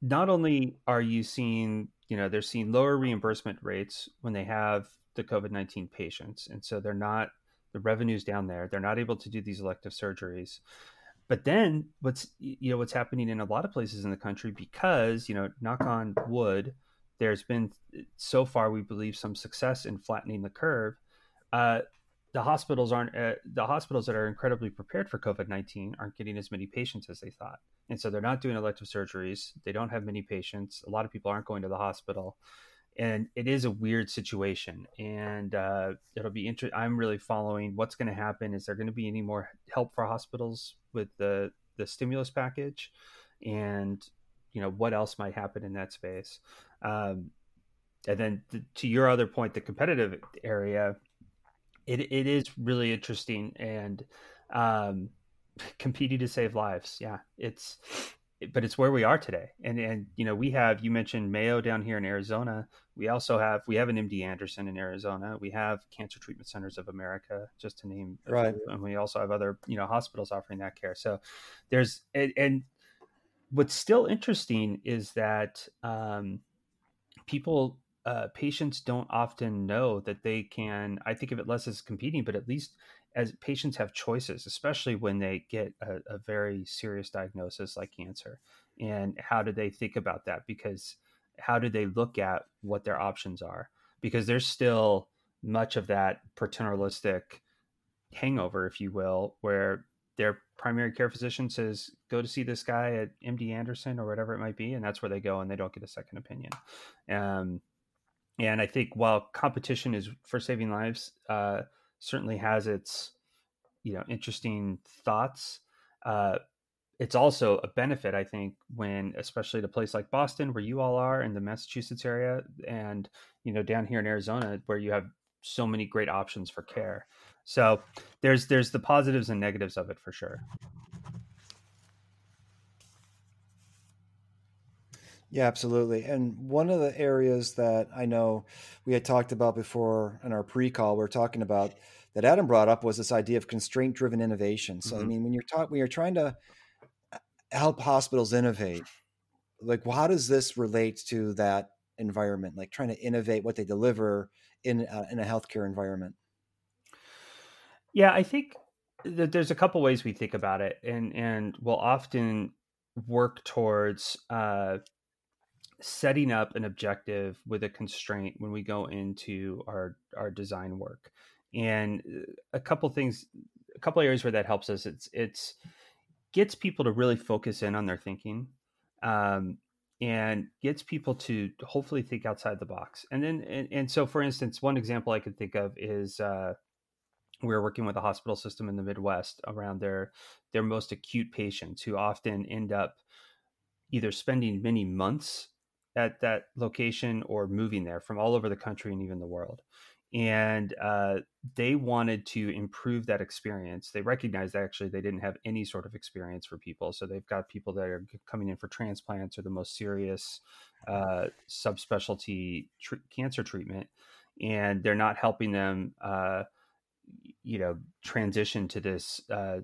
not only are you seeing, you know, they're seeing lower reimbursement rates when they have the COVID nineteen patients, and so they're not the revenues down there. They're not able to do these elective surgeries. But then what's you know what's happening in a lot of places in the country because you know knock on wood there's been so far we believe some success in flattening the curve. Uh, the hospitals aren't uh, the hospitals that are incredibly prepared for covid-19 aren't getting as many patients as they thought. And so they're not doing elective surgeries. They don't have many patients. A lot of people aren't going to the hospital. And it is a weird situation. And uh, it'll be interesting i'm really following what's going to happen. Is there going to be any more help for hospitals with the the stimulus package? And you know what else might happen in that space um, and then th- to your other point the competitive area it, it is really interesting and um, competing to save lives. Yeah it's but it's where we are today. And and you know we have you mentioned mayo down here in arizona. We also have we have an md anderson in arizona. We have cancer treatment centers of america just to name right. few, and we also have other you know hospitals offering that care. So there's and, and what's still interesting is that um, people uh, patients don't often know that they can i think of it less as competing but at least as patients have choices especially when they get a, a very serious diagnosis like cancer. And how do they think about that? Because how do they look at what their options are? Because there's still much of that paternalistic hangover if you will where their primary care physician says go to see this guy at md anderson or whatever it might be and that's where they go and they don't get a second opinion um, and i think while competition is for saving lives uh, certainly has its you know interesting thoughts uh, it's also a benefit i think when especially at a place like boston where you all are in the massachusetts area and you know down here in arizona where you have so many great options for care. So there's there's the positives and negatives of it for sure. Yeah, absolutely. And one of the areas that I know we had talked about before in our pre-call, we are talking about that Adam brought up was this idea of constraint-driven innovation. So, mm-hmm. I mean, when you're talking, when you're trying to uh, help hospitals innovate, like, well, how does this relate to that environment? Like, trying to innovate what they deliver in uh, in a healthcare environment. Yeah, I think that there's a couple ways we think about it, and and we'll often work towards uh, setting up an objective with a constraint when we go into our our design work. And uh, a couple things a couple areas where that helps us it's it's gets people to really focus in on their thinking um, and gets people to hopefully think outside the box. And then and, and so for instance one example i could think of is uh, we are working with a hospital system in the midwest around their their most acute patients who often end up either spending many months at that location or moving there from all over the country and even the world. And uh, they wanted to improve that experience. They recognized actually they didn't have any sort of experience for people. So they've got people that are coming in for transplants or the most serious uh, subspecialty tr- cancer treatment, and they're not helping them, uh, you know, transition to this uh,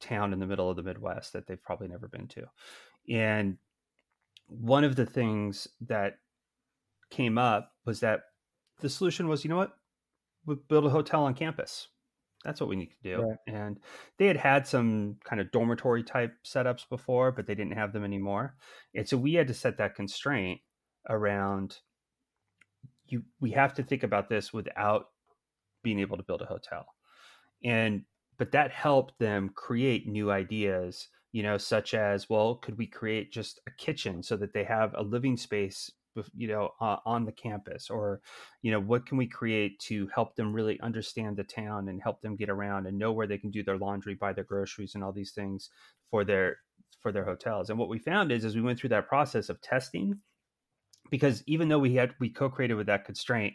town in the middle of the Midwest that they've probably never been to. And one of the things that came up was that the solution was, you know what, we build a hotel on campus. That's what we need to do. Right. And they had had some kind of dormitory type setups before, but they didn't have them anymore. And so we had to set that constraint around you. We have to think about this without being able to build a hotel. And but that helped them create new ideas you know, such as, well, could we create just a kitchen so that they have a living space, you know, uh, on the campus? Or, you know, what can we create to help them really understand the town and help them get around and know where they can do their laundry, buy their groceries, and all these things for their for their hotels? And what we found is, as we went through that process of testing, because even though we had we co-created with that constraint,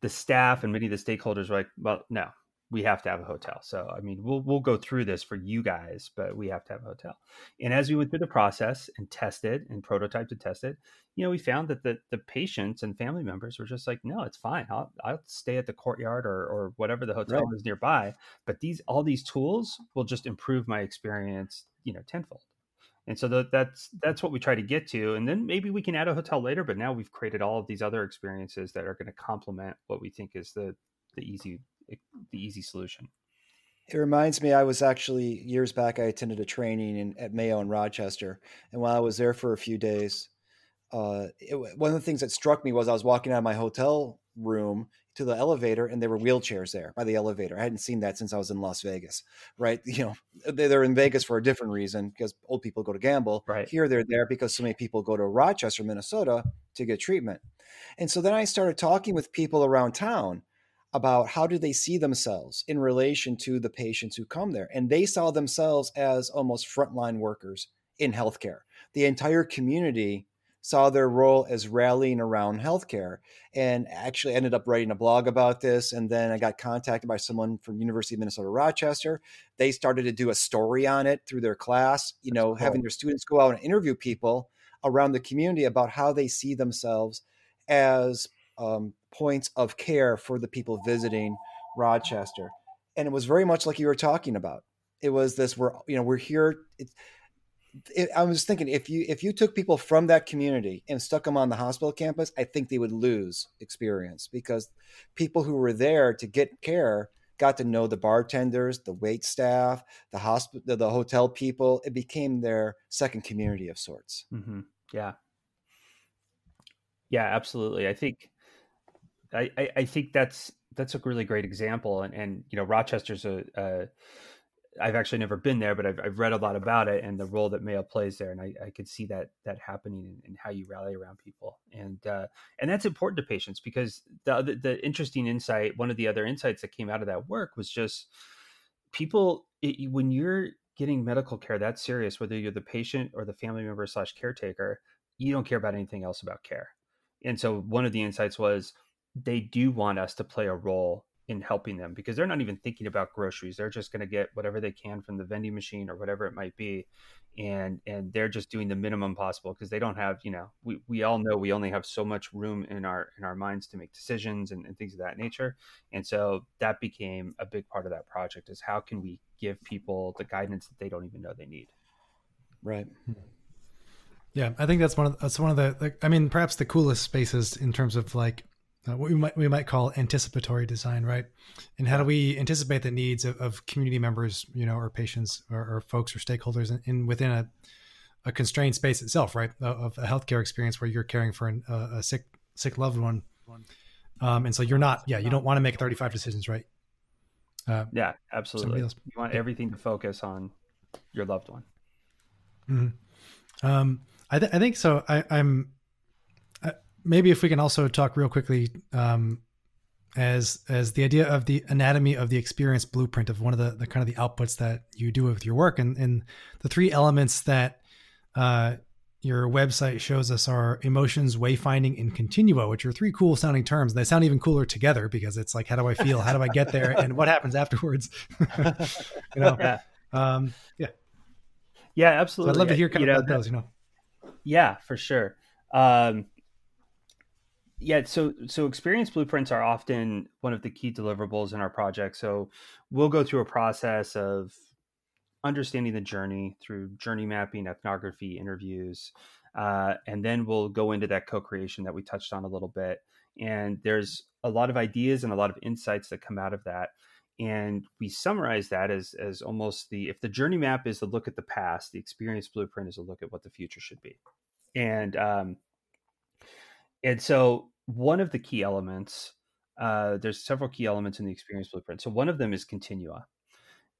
the staff and many of the stakeholders were like, well, no, we have to have a hotel. So I mean, we'll we'll go through this for you guys, but we have to have a hotel. And as we went through the process and tested and prototyped and tested, you know, we found that the the patients and family members were just like, no, it's fine. I'll I'll stay at the courtyard or or whatever the hotel right. is nearby. But these all these tools will just improve my experience, you know, tenfold. And so the, that's that's what we try to get to, and then maybe we can add a hotel later. But now we've created all of these other experiences that are going to complement what we think is the the easy the easy solution. It reminds me, I was actually years back. I attended a training in, at Mayo in Rochester, and while I was there for a few days, uh, it, one of the things that struck me was I was walking out of my hotel room to the elevator, and there were wheelchairs there by the elevator. I hadn't seen that since I was in Las Vegas, right? You know, they're in Vegas for a different reason because old people go to gamble. Right here, they're there because so many people go to Rochester, Minnesota, to get treatment. And so then I started talking with people around town about how do they see themselves in relation to the patients who come there. And they saw themselves as almost frontline workers in healthcare. The entire community saw their role as rallying around healthcare and actually ended up writing a blog about this and then i got contacted by someone from university of minnesota rochester they started to do a story on it through their class you know cool. having their students go out and interview people around the community about how they see themselves as um, points of care for the people visiting Rochester. And it was very much like you were talking about. It was this we're you know we're here. It, it, I was thinking if you if you took people from that community and stuck them on the hospital campus, I think they would lose experience because people who were there to get care got to know the bartenders, the wait staff, the hospital, the hotel people. It became their second community of sorts. Mm-hmm. Yeah, yeah, absolutely. I think I, I, I think that's that's a really great example, and and you know Rochester's a, a I've actually never been there, but I've, I've read a lot about it and the role that Mayo plays there, and I, I could see that that happening and, in how you rally around people, and uh, and that's important to patients because the, the the interesting insight, one of the other insights that came out of that work was just people it, when you're getting medical care that serious, whether you're the patient or the family member slash caretaker, you don't care about anything else about care, and so one of the insights was they do want us to play a role in helping them because they're not even thinking about groceries. They're just going to get whatever they can from the vending machine or whatever it might be. And, and they're just doing the minimum possible because they don't have, you know, we, we all know we only have so much room in our, in our minds to make decisions and, and things of that nature. And so that became a big part of that project is how can we give people the guidance that they don't even know they need. Right. Yeah, I think that's one of that's one of the, the I mean, perhaps the coolest spaces in terms of like uh, what we might we might call anticipatory design, right? And how do we anticipate the needs of, of community members, you know, or patients or, or folks or stakeholders in, in, within a, a constrained space itself, right? Of a healthcare experience where you're caring for an, a sick sick loved one, um, and so you're not, yeah, you don't want to make 35 decisions, right? Uh, yeah, absolutely. You want everything to focus on your loved one. Mm-hmm. Um, I, th- I think so. I, am maybe if we can also talk real quickly um, as as the idea of the anatomy of the experience blueprint of one of the, the kind of the outputs that you do with your work and, and the three elements that uh, your website shows us are emotions, wayfinding, and continua, which are three cool sounding terms. They sound even cooler together because it's like, how do I feel? How do I get there? And what happens afterwards? you know, yeah, um, yeah, yeah, absolutely. So I'd love to hear kind you of know, those. You know, yeah, for sure. Um, yeah so so experience blueprints are often one of the key deliverables in our project so we'll go through a process of understanding the journey through journey mapping ethnography interviews uh, and then we'll go into that co-creation that we touched on a little bit and there's a lot of ideas and a lot of insights that come out of that and we summarize that as as almost the if the journey map is a look at the past the experience blueprint is a look at what the future should be and um, and so one of the key elements uh, there's several key elements in the experience blueprint. So one of them is continua.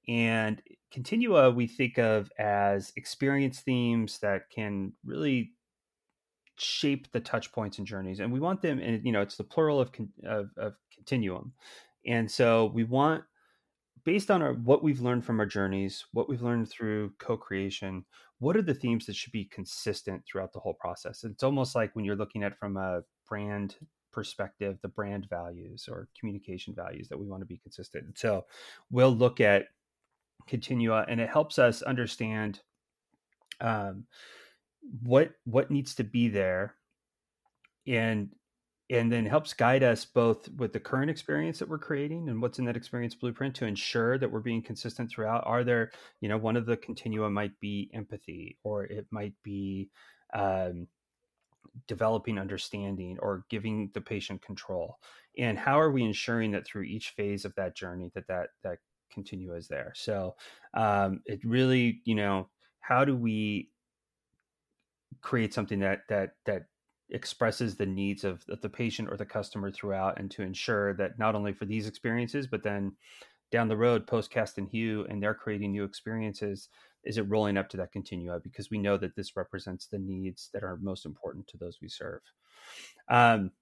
And continua we think of as experience themes that can really shape the touch points and journeys and we want them and you know it's the plural of, of, of continuum. And so we want based on our what we've learned from our journeys what we've learned through co-creation what are the themes that should be consistent throughout the whole process? It's almost like when you're looking at from a brand perspective the brand values or communication values that we want to be consistent. So we'll look at continua and it helps us understand um, what what needs to be there and and then helps guide us both with the current experience that we're creating and what's in that experience blueprint to ensure that we're being consistent throughout. Are there you know one of the continua might be empathy or it might be um, developing understanding or giving the patient control? And how are we ensuring that through each phase of that journey that that that continua is there? So um, it really you know how do we create something that that that expresses the needs of, of the patient or the customer throughout and to ensure that not only for these experiences but then down the road post cast and hue and they're creating new experiences is it rolling up to that continua because we know that this represents the needs that are most important to those we serve. Um,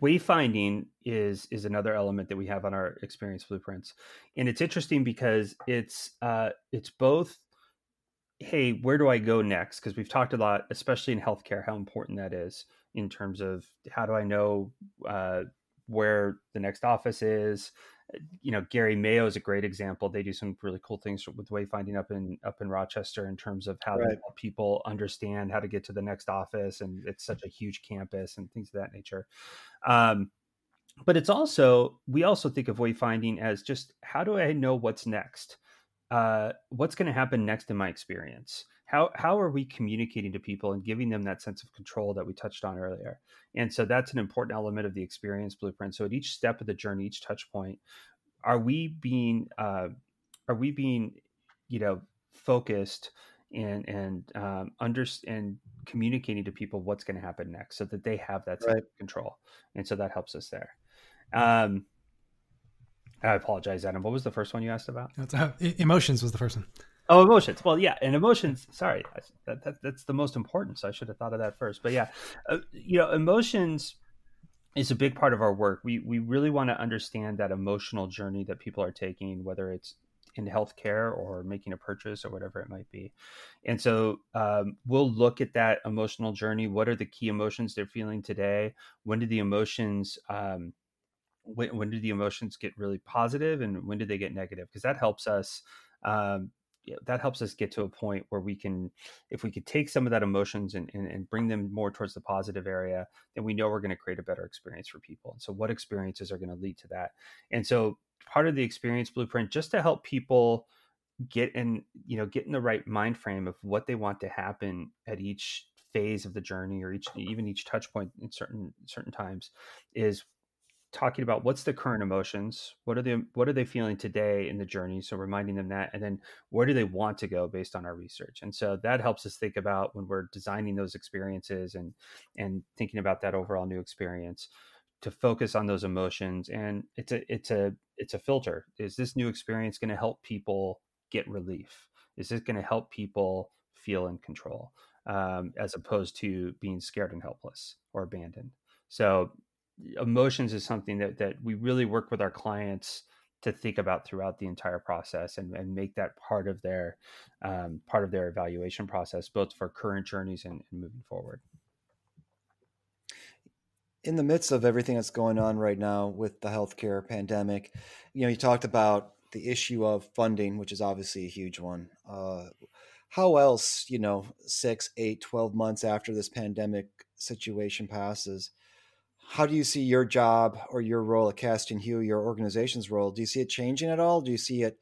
wayfinding is is another element that we have on our experience blueprints. And it's interesting because it's uh, it's both hey, where do I go next? Because we've talked a lot, especially in healthcare, how important that is in terms of how do I know uh, where the next office is. You know, Gary Mayo is a great example. They do some really cool things with wayfinding up in up in Rochester in terms of how right. people understand how to get to the next office, and it's such a huge campus and things of that nature. Um, but it's also we also think of wayfinding as just how do I know what's next? Uh, what's going to happen next in my experience? How how are we communicating to people and giving them that sense of control that we touched on earlier? And so that's an important element of the experience blueprint. So at each step of the journey, each touch point, are we being uh, are we being you know focused and and um, under and communicating to people what's going to happen next so that they have that sense right. of control and so that helps us there um, I apologize, Adam. What was the first one you asked about? Uh, emotions was the first one. Oh, emotions. Well, yeah, and emotions. Sorry, that, that, that's the most important. So I should have thought of that first. But yeah, uh, you know, emotions is a big part of our work. We we really want to understand that emotional journey that people are taking, whether it's in healthcare or making a purchase or whatever it might be. And so um, we'll look at that emotional journey. What are the key emotions they're feeling today? When did the emotions um, when, when do the emotions get really positive and when do they get negative? Because that helps us um, that helps us get to a point where we can if we could take some of that emotions and, and, and bring them more towards the positive area then we know we're going to create a better experience for people and so what experiences are going to lead to that and so part of the experience blueprint just to help people get in you know get in the right mind frame of what they want to happen at each phase of the journey or each even each touch point in certain certain times is talking about what's the current emotions what are they what are they feeling today in the journey so reminding them that and then where do they want to go based on our research and so that helps us think about when we're designing those experiences and and thinking about that overall new experience to focus on those emotions and it's a it's a it's a filter. Is this new experience going to help people get relief? Is this going to help people feel in control um, as opposed to being scared and helpless or abandoned? So emotions is something that that we really work with our clients to think about throughout the entire process and, and make that part of their um, part of their evaluation process both for current journeys and, and, moving forward. In the midst of everything that's going on right now with the healthcare pandemic you know you talked about the issue of funding which is obviously a huge one. Uh, how else you know six eight 12 months after this pandemic situation passes how do you see your job or your role at Cast and Hue, your organization's role? Do you see it changing at all? Do you see it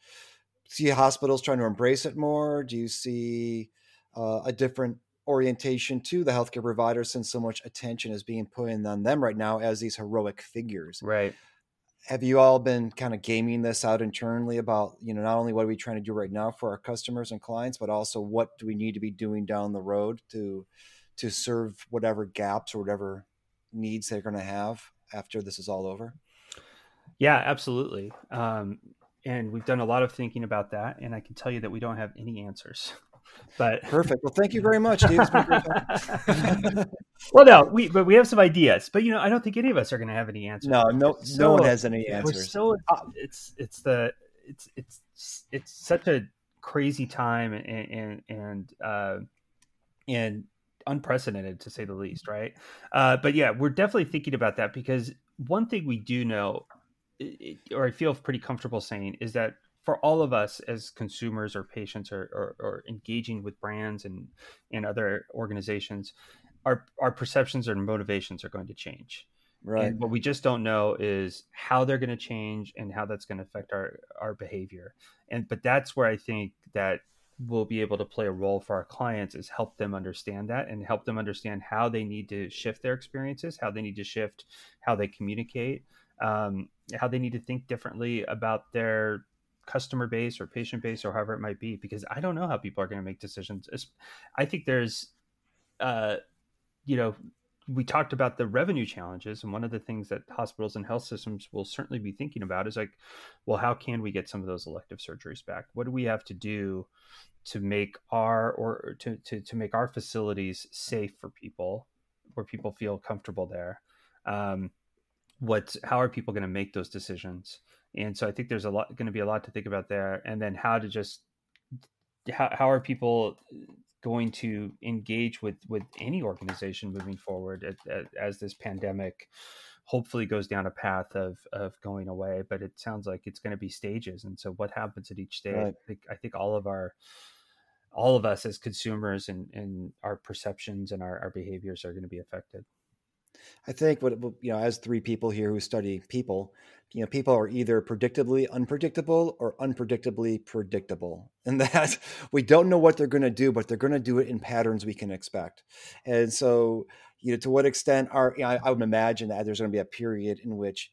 see hospitals trying to embrace it more? Do you see uh, a different orientation to the healthcare providers since so much attention is being put in on them right now as these heroic figures? Right. Have you all been kind of gaming this out internally about, you know, not only what are we trying to do right now for our customers and clients, but also what do we need to be doing down the road to to serve whatever gaps or whatever needs they're going to have after this is all over? Yeah, absolutely. Um, and we've done a lot of thinking about that, and I can tell you that we don't have any answers. But perfect. Well, thank you very much, well, no, we but we have some ideas, but you know, I don't think any of us are going to have any answers. No, no, so, no one has any answers. so it's it's the it's it's it's such a crazy time and and and uh, and unprecedented to say the least, right? Uh, but yeah, we're definitely thinking about that because one thing we do know, or I feel pretty comfortable saying, is that for all of us as consumers or patients or, or, or engaging with brands and and other organizations, our our perceptions and motivations are going to change. Right. And what we just don't know is how they're going to change and how that's going to affect our our behavior. And but that's where I think that will be able to play a role for our clients is help them understand that and help them understand how they need to shift their experiences, how they need to shift how they communicate, um, how they need to think differently about their customer base or patient base or however it might be. Because I don't know how people are going to make decisions. I think there's, uh, you know, we talked about the revenue challenges and one of the things that hospitals and health systems will certainly be thinking about is like well how can we get some of those elective surgeries back? What do we have to do to make our or to, to, to make our facilities safe for people where people feel comfortable there? Um, what how are people going to make those decisions? And so i think there's a lot going to be a lot to think about there. And then how to just how, how are people going to engage with with any organization moving forward as, as this pandemic hopefully goes down a path of of going away but it sounds like it's going to be stages. And so what happens at each stage? Right. I, think, I think all of our all of us as consumers and, and our perceptions and our, our behaviors are going to be affected I think what you know, as three people here who study people, you know, people are either predictably unpredictable or unpredictably predictable, and that we don't know what they're going to do, but they're going to do it in patterns we can expect. And so, you know, to what extent are you know, I, I would imagine that there's going to be a period in which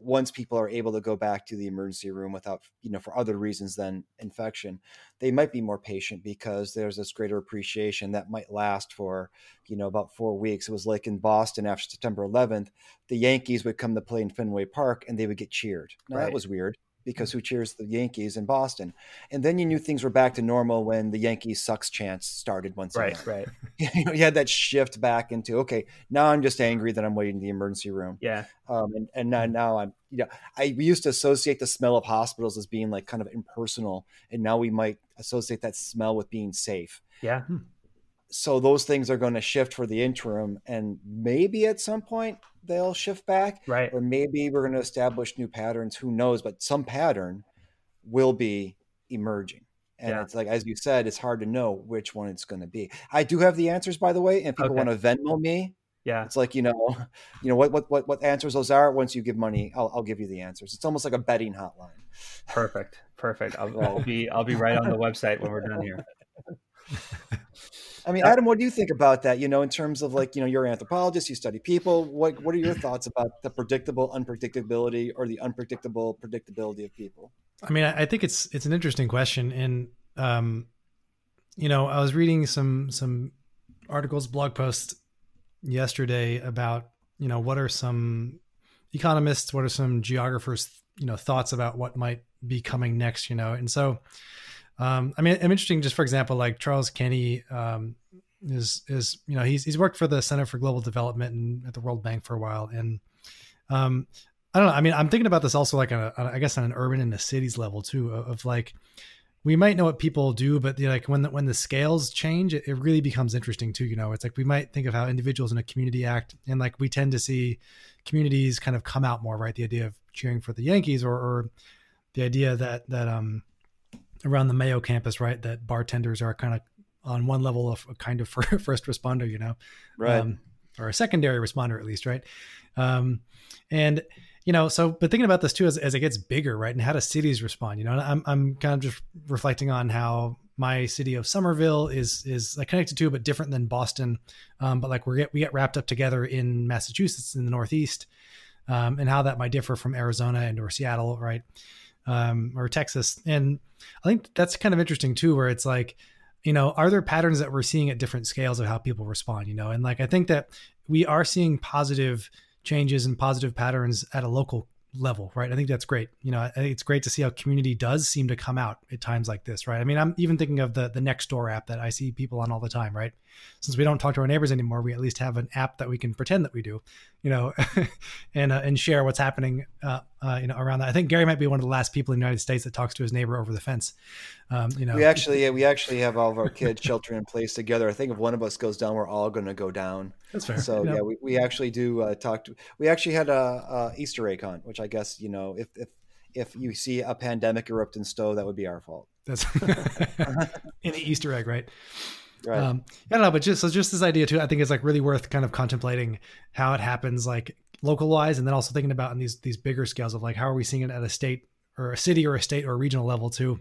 once people are able to go back to the emergency room without, you know, for other reasons than infection, they might be more patient because there's this greater appreciation that might last for, you know, about four weeks. It was like in Boston after September 11th, the Yankees would come to play in Fenway Park and they would get cheered. Now right. that was weird because who cheers the Yankees in Boston? And then you knew things were back to normal when the Yankees sucks chance started once right, again. Right, right. you had that shift back into okay, now I'm just angry that I'm waiting in the emergency room. Yeah. Um, and and now, now I'm you know I we used to associate the smell of hospitals as being like kind of impersonal, and now we might associate that smell with being safe. Yeah. Hmm. So those things are going to shift for the interim, and maybe at some point they'll shift back, right? Or maybe we're going to establish new patterns. Who knows? But some pattern will be emerging. And yeah. it's like, as you said, it's hard to know which one it's going to be. I do have the answers, by the way, and people okay. want to Venmo me. Yeah, it's like you know, you know what what what what answers those are. Once you give money, I'll, I'll give you the answers. It's almost like a betting hotline. Perfect, perfect. I'll, I'll be I'll be right on the website when we're done here. I mean, Adam, what do you think about that? You know, in terms of like, you know, you're an anthropologist, you study people. What what are your thoughts about the predictable unpredictability or the unpredictable predictability of people? I mean, I think it's it's an interesting question, and um, you know, I was reading some some articles, blog posts yesterday about you know what are some economists, what are some geographers, you know, thoughts about what might be coming next, you know, and so um, I mean, I'm interesting. Just for example, like Charles Kenny um, is is you know he's he's worked for the Center for Global Development and at the World Bank for a while, and um, I don't know. I mean, I'm thinking about this also like on a, I guess on an urban and the cities level too of, of like we might know what people do, but like when the, when the scales change, it, it, really becomes interesting too. You know, it's like we might think of how individuals in a community act, and like we tend to see communities kind of come out more, right? The idea of cheering for the Yankees, or, or the idea that that um around the Mayo campus, right? That bartenders are kind of on one level of a kind of first responder, you know, right, um, or a secondary responder at least, right? Um, and you know, so but thinking about this too as, as it gets bigger, right? And how do cities respond? You know, I'm I'm kind of just reflecting on how my city of Somerville is is like connected to, but different than Boston. Um, but like we get we get wrapped up together in Massachusetts in the Northeast, um, and how that might differ from Arizona and or Seattle, right? Um, or Texas. And I think that's kind of interesting too, where it's like, you know, are there patterns that we're seeing at different scales of how people respond, you know? And like, I think that we are seeing positive changes and positive patterns at a local level, right? I think that's great. You know, I think it's great to see how community does seem to come out at times like this, right? I mean, I'm even thinking of the the Nextdoor app that I see people on all the time, right? Since we don't talk to our neighbors anymore, we at least have an app that we can pretend that we do, you know, and uh, and share what's happening, uh, uh, you know, around that. I think Gary might be one of the last people in the United States that talks to his neighbor over the fence. Um, you know, we actually yeah we actually have all of our kids sheltering in place together. I think if one of us goes down, we're all going to go down. That's fair. So yeah, we, we actually do uh, talk to. We actually had a, a Easter egg hunt, which I guess you know if if if you see a pandemic erupt in Stowe, that would be our fault. That's in the Easter egg, right? Right. Um, I don't know, but just so just this idea too, I think is like really worth kind of contemplating how it happens, like localized, and then also thinking about in these these bigger scales of like how are we seeing it at a state or a city or a state or a regional level too.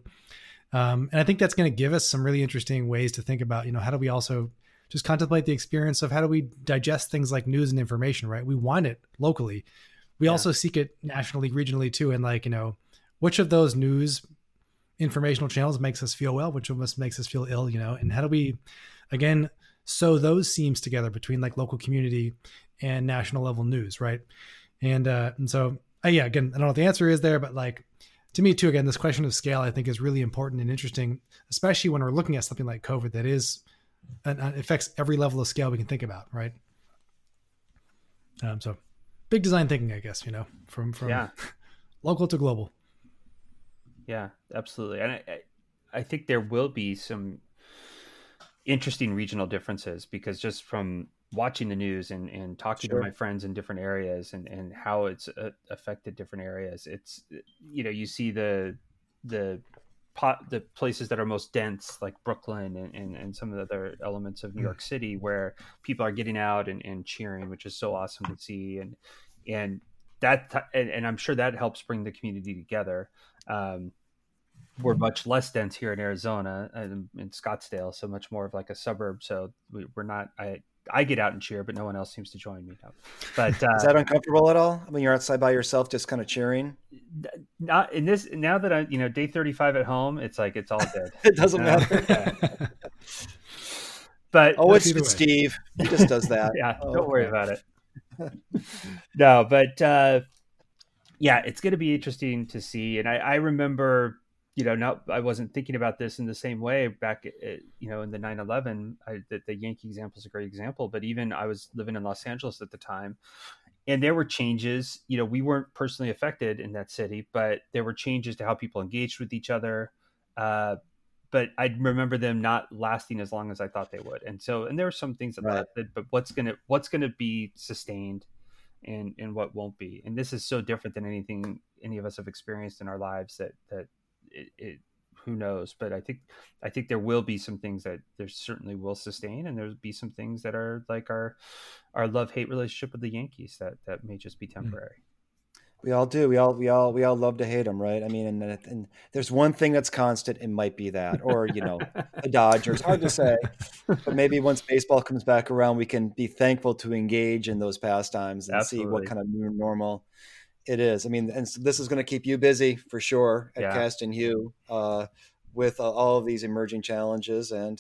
Um, and I think that's going to give us some really interesting ways to think about, you know, how do we also just contemplate the experience of how do we digest things like news and information, right? We want it locally. We yeah. also seek it nationally, regionally too. And like, you know, which of those news informational channels makes us feel well, which of us makes us feel ill, you know, and how do we, again, sew those seams together between like local community and national level news, right? And, uh, and so, uh, yeah, again, I don't know what the answer is there, but like, to me too, again, this question of scale, I think is really important and interesting, especially when we're looking at something like COVID that is and affects every level of scale we can think about, right? Um, so big design thinking, I guess, you know, from from yeah. local to global. Yeah, absolutely, and I, I think there will be some interesting regional differences because just from watching the news and, and talking sure. to my friends in different areas and, and how it's uh, affected different areas, it's you know you see the the pot, the places that are most dense, like Brooklyn and, and, and some of the other elements of New mm. York City, where people are getting out and, and cheering, which is so awesome to see. And and that and, and I'm sure that helps bring the community together. Um, we're much less dense here in Arizona and in Scottsdale, so much more of like a suburb. So we, are not. I I get out and cheer, but no one else seems to join me. But uh, is that uncomfortable at all? I mean, you're outside by yourself, just kind of cheering. Not in this. Now that I, you know, day 35 at home, it's like it's all good. it doesn't matter. but oh, it's, it's Steve. He just does that. yeah, oh, don't worry about it. no, but uh, yeah, it's going to be interesting to see. And I, I remember, you know, now I wasn't thinking about this in the same way back, at, you know, in the 9 11. The, the Yankee example is a great example. But even I was living in Los Angeles at the time, and there were changes. You know, we weren't personally affected in that city, but there were changes to how people engaged with each other. Uh, but I remember them not lasting as long as I thought they would. And so, and there were some things that right. lasted, but what's gonna what's gonna be sustained and and what won't be and this is so different than anything any of us have experienced in our lives that that it, it who knows but i think i think there will be some things that there certainly will sustain and there'll be some things that are like our our love hate relationship with the yankees that that may just be mm. temporary we all do. We all we all we all love to hate them, right? I mean, and, and there's one thing that's constant. It might be that, or you know, the Dodgers. Hard to say, but maybe once baseball comes back around, we can be thankful to engage in those pastimes and Absolutely. see what kind of new normal it is. I mean, and so this is going to keep you busy for sure at yeah. Cast and Hue uh, with uh, all of these emerging challenges and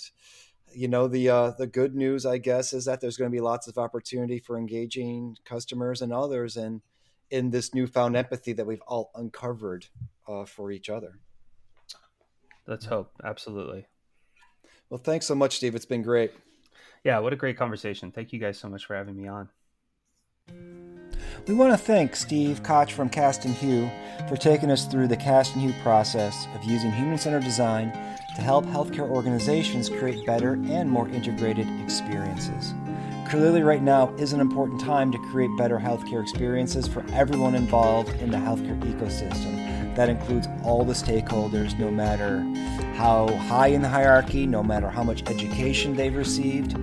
you know the uh, the good news i guess is that there's going to be lots of opportunity for engaging customers and others and in this newfound empathy that we've all uncovered uh, for each other. Let's hope. Absolutely. Well, thanks so much, Steve. It's been great. Yeah, what a great conversation. Thank you guys so much for having me on. We want to thank Steve Koch from Cast and Hue for taking us through the Cast and Hue process of using human centered design to help healthcare organizations create better and more integrated experiences. Clearly, right now is an important time to create better healthcare experiences for everyone involved in the healthcare ecosystem. That includes all the stakeholders, no matter how high in the hierarchy, no matter how much education they've received,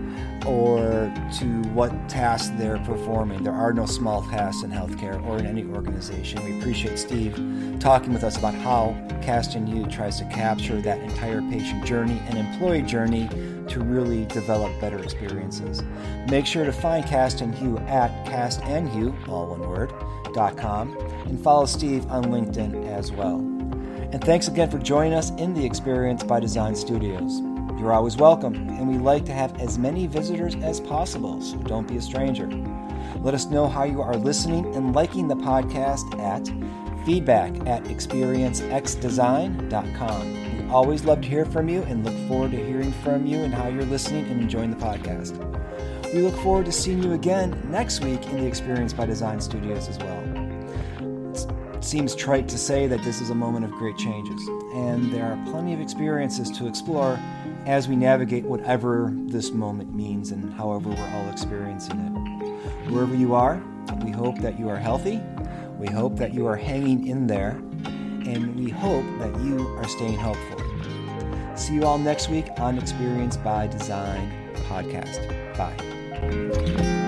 or to what tasks they're performing. There are no small tasks in healthcare or in any organization. We appreciate Steve talking with us about how Cast and Hue tries to capture that entire patient journey and employee journey to really develop better experiences. Make sure to find Cast and Hue at castandhue, all one word, and follow Steve on LinkedIn as well. And thanks again for joining us in the Experience by Design Studios. You're always welcome, and we like to have as many visitors as possible, so don't be a stranger. Let us know how you are listening and liking the podcast at feedback at experiencexdesign.com We always love to hear from you and look forward to hearing from you and how you're listening and enjoying the podcast. We look forward to seeing you again next week in the Experience by Design Studios as well. It seems trite to say that this is a moment of great changes, and there are plenty of experiences to explore as we navigate whatever this moment means and however we're all experiencing it. Wherever you are, we hope that you are healthy. We hope that you are hanging in there and we hope that you are staying hopeful. See you all next week on Experience by Design podcast. Bye. Música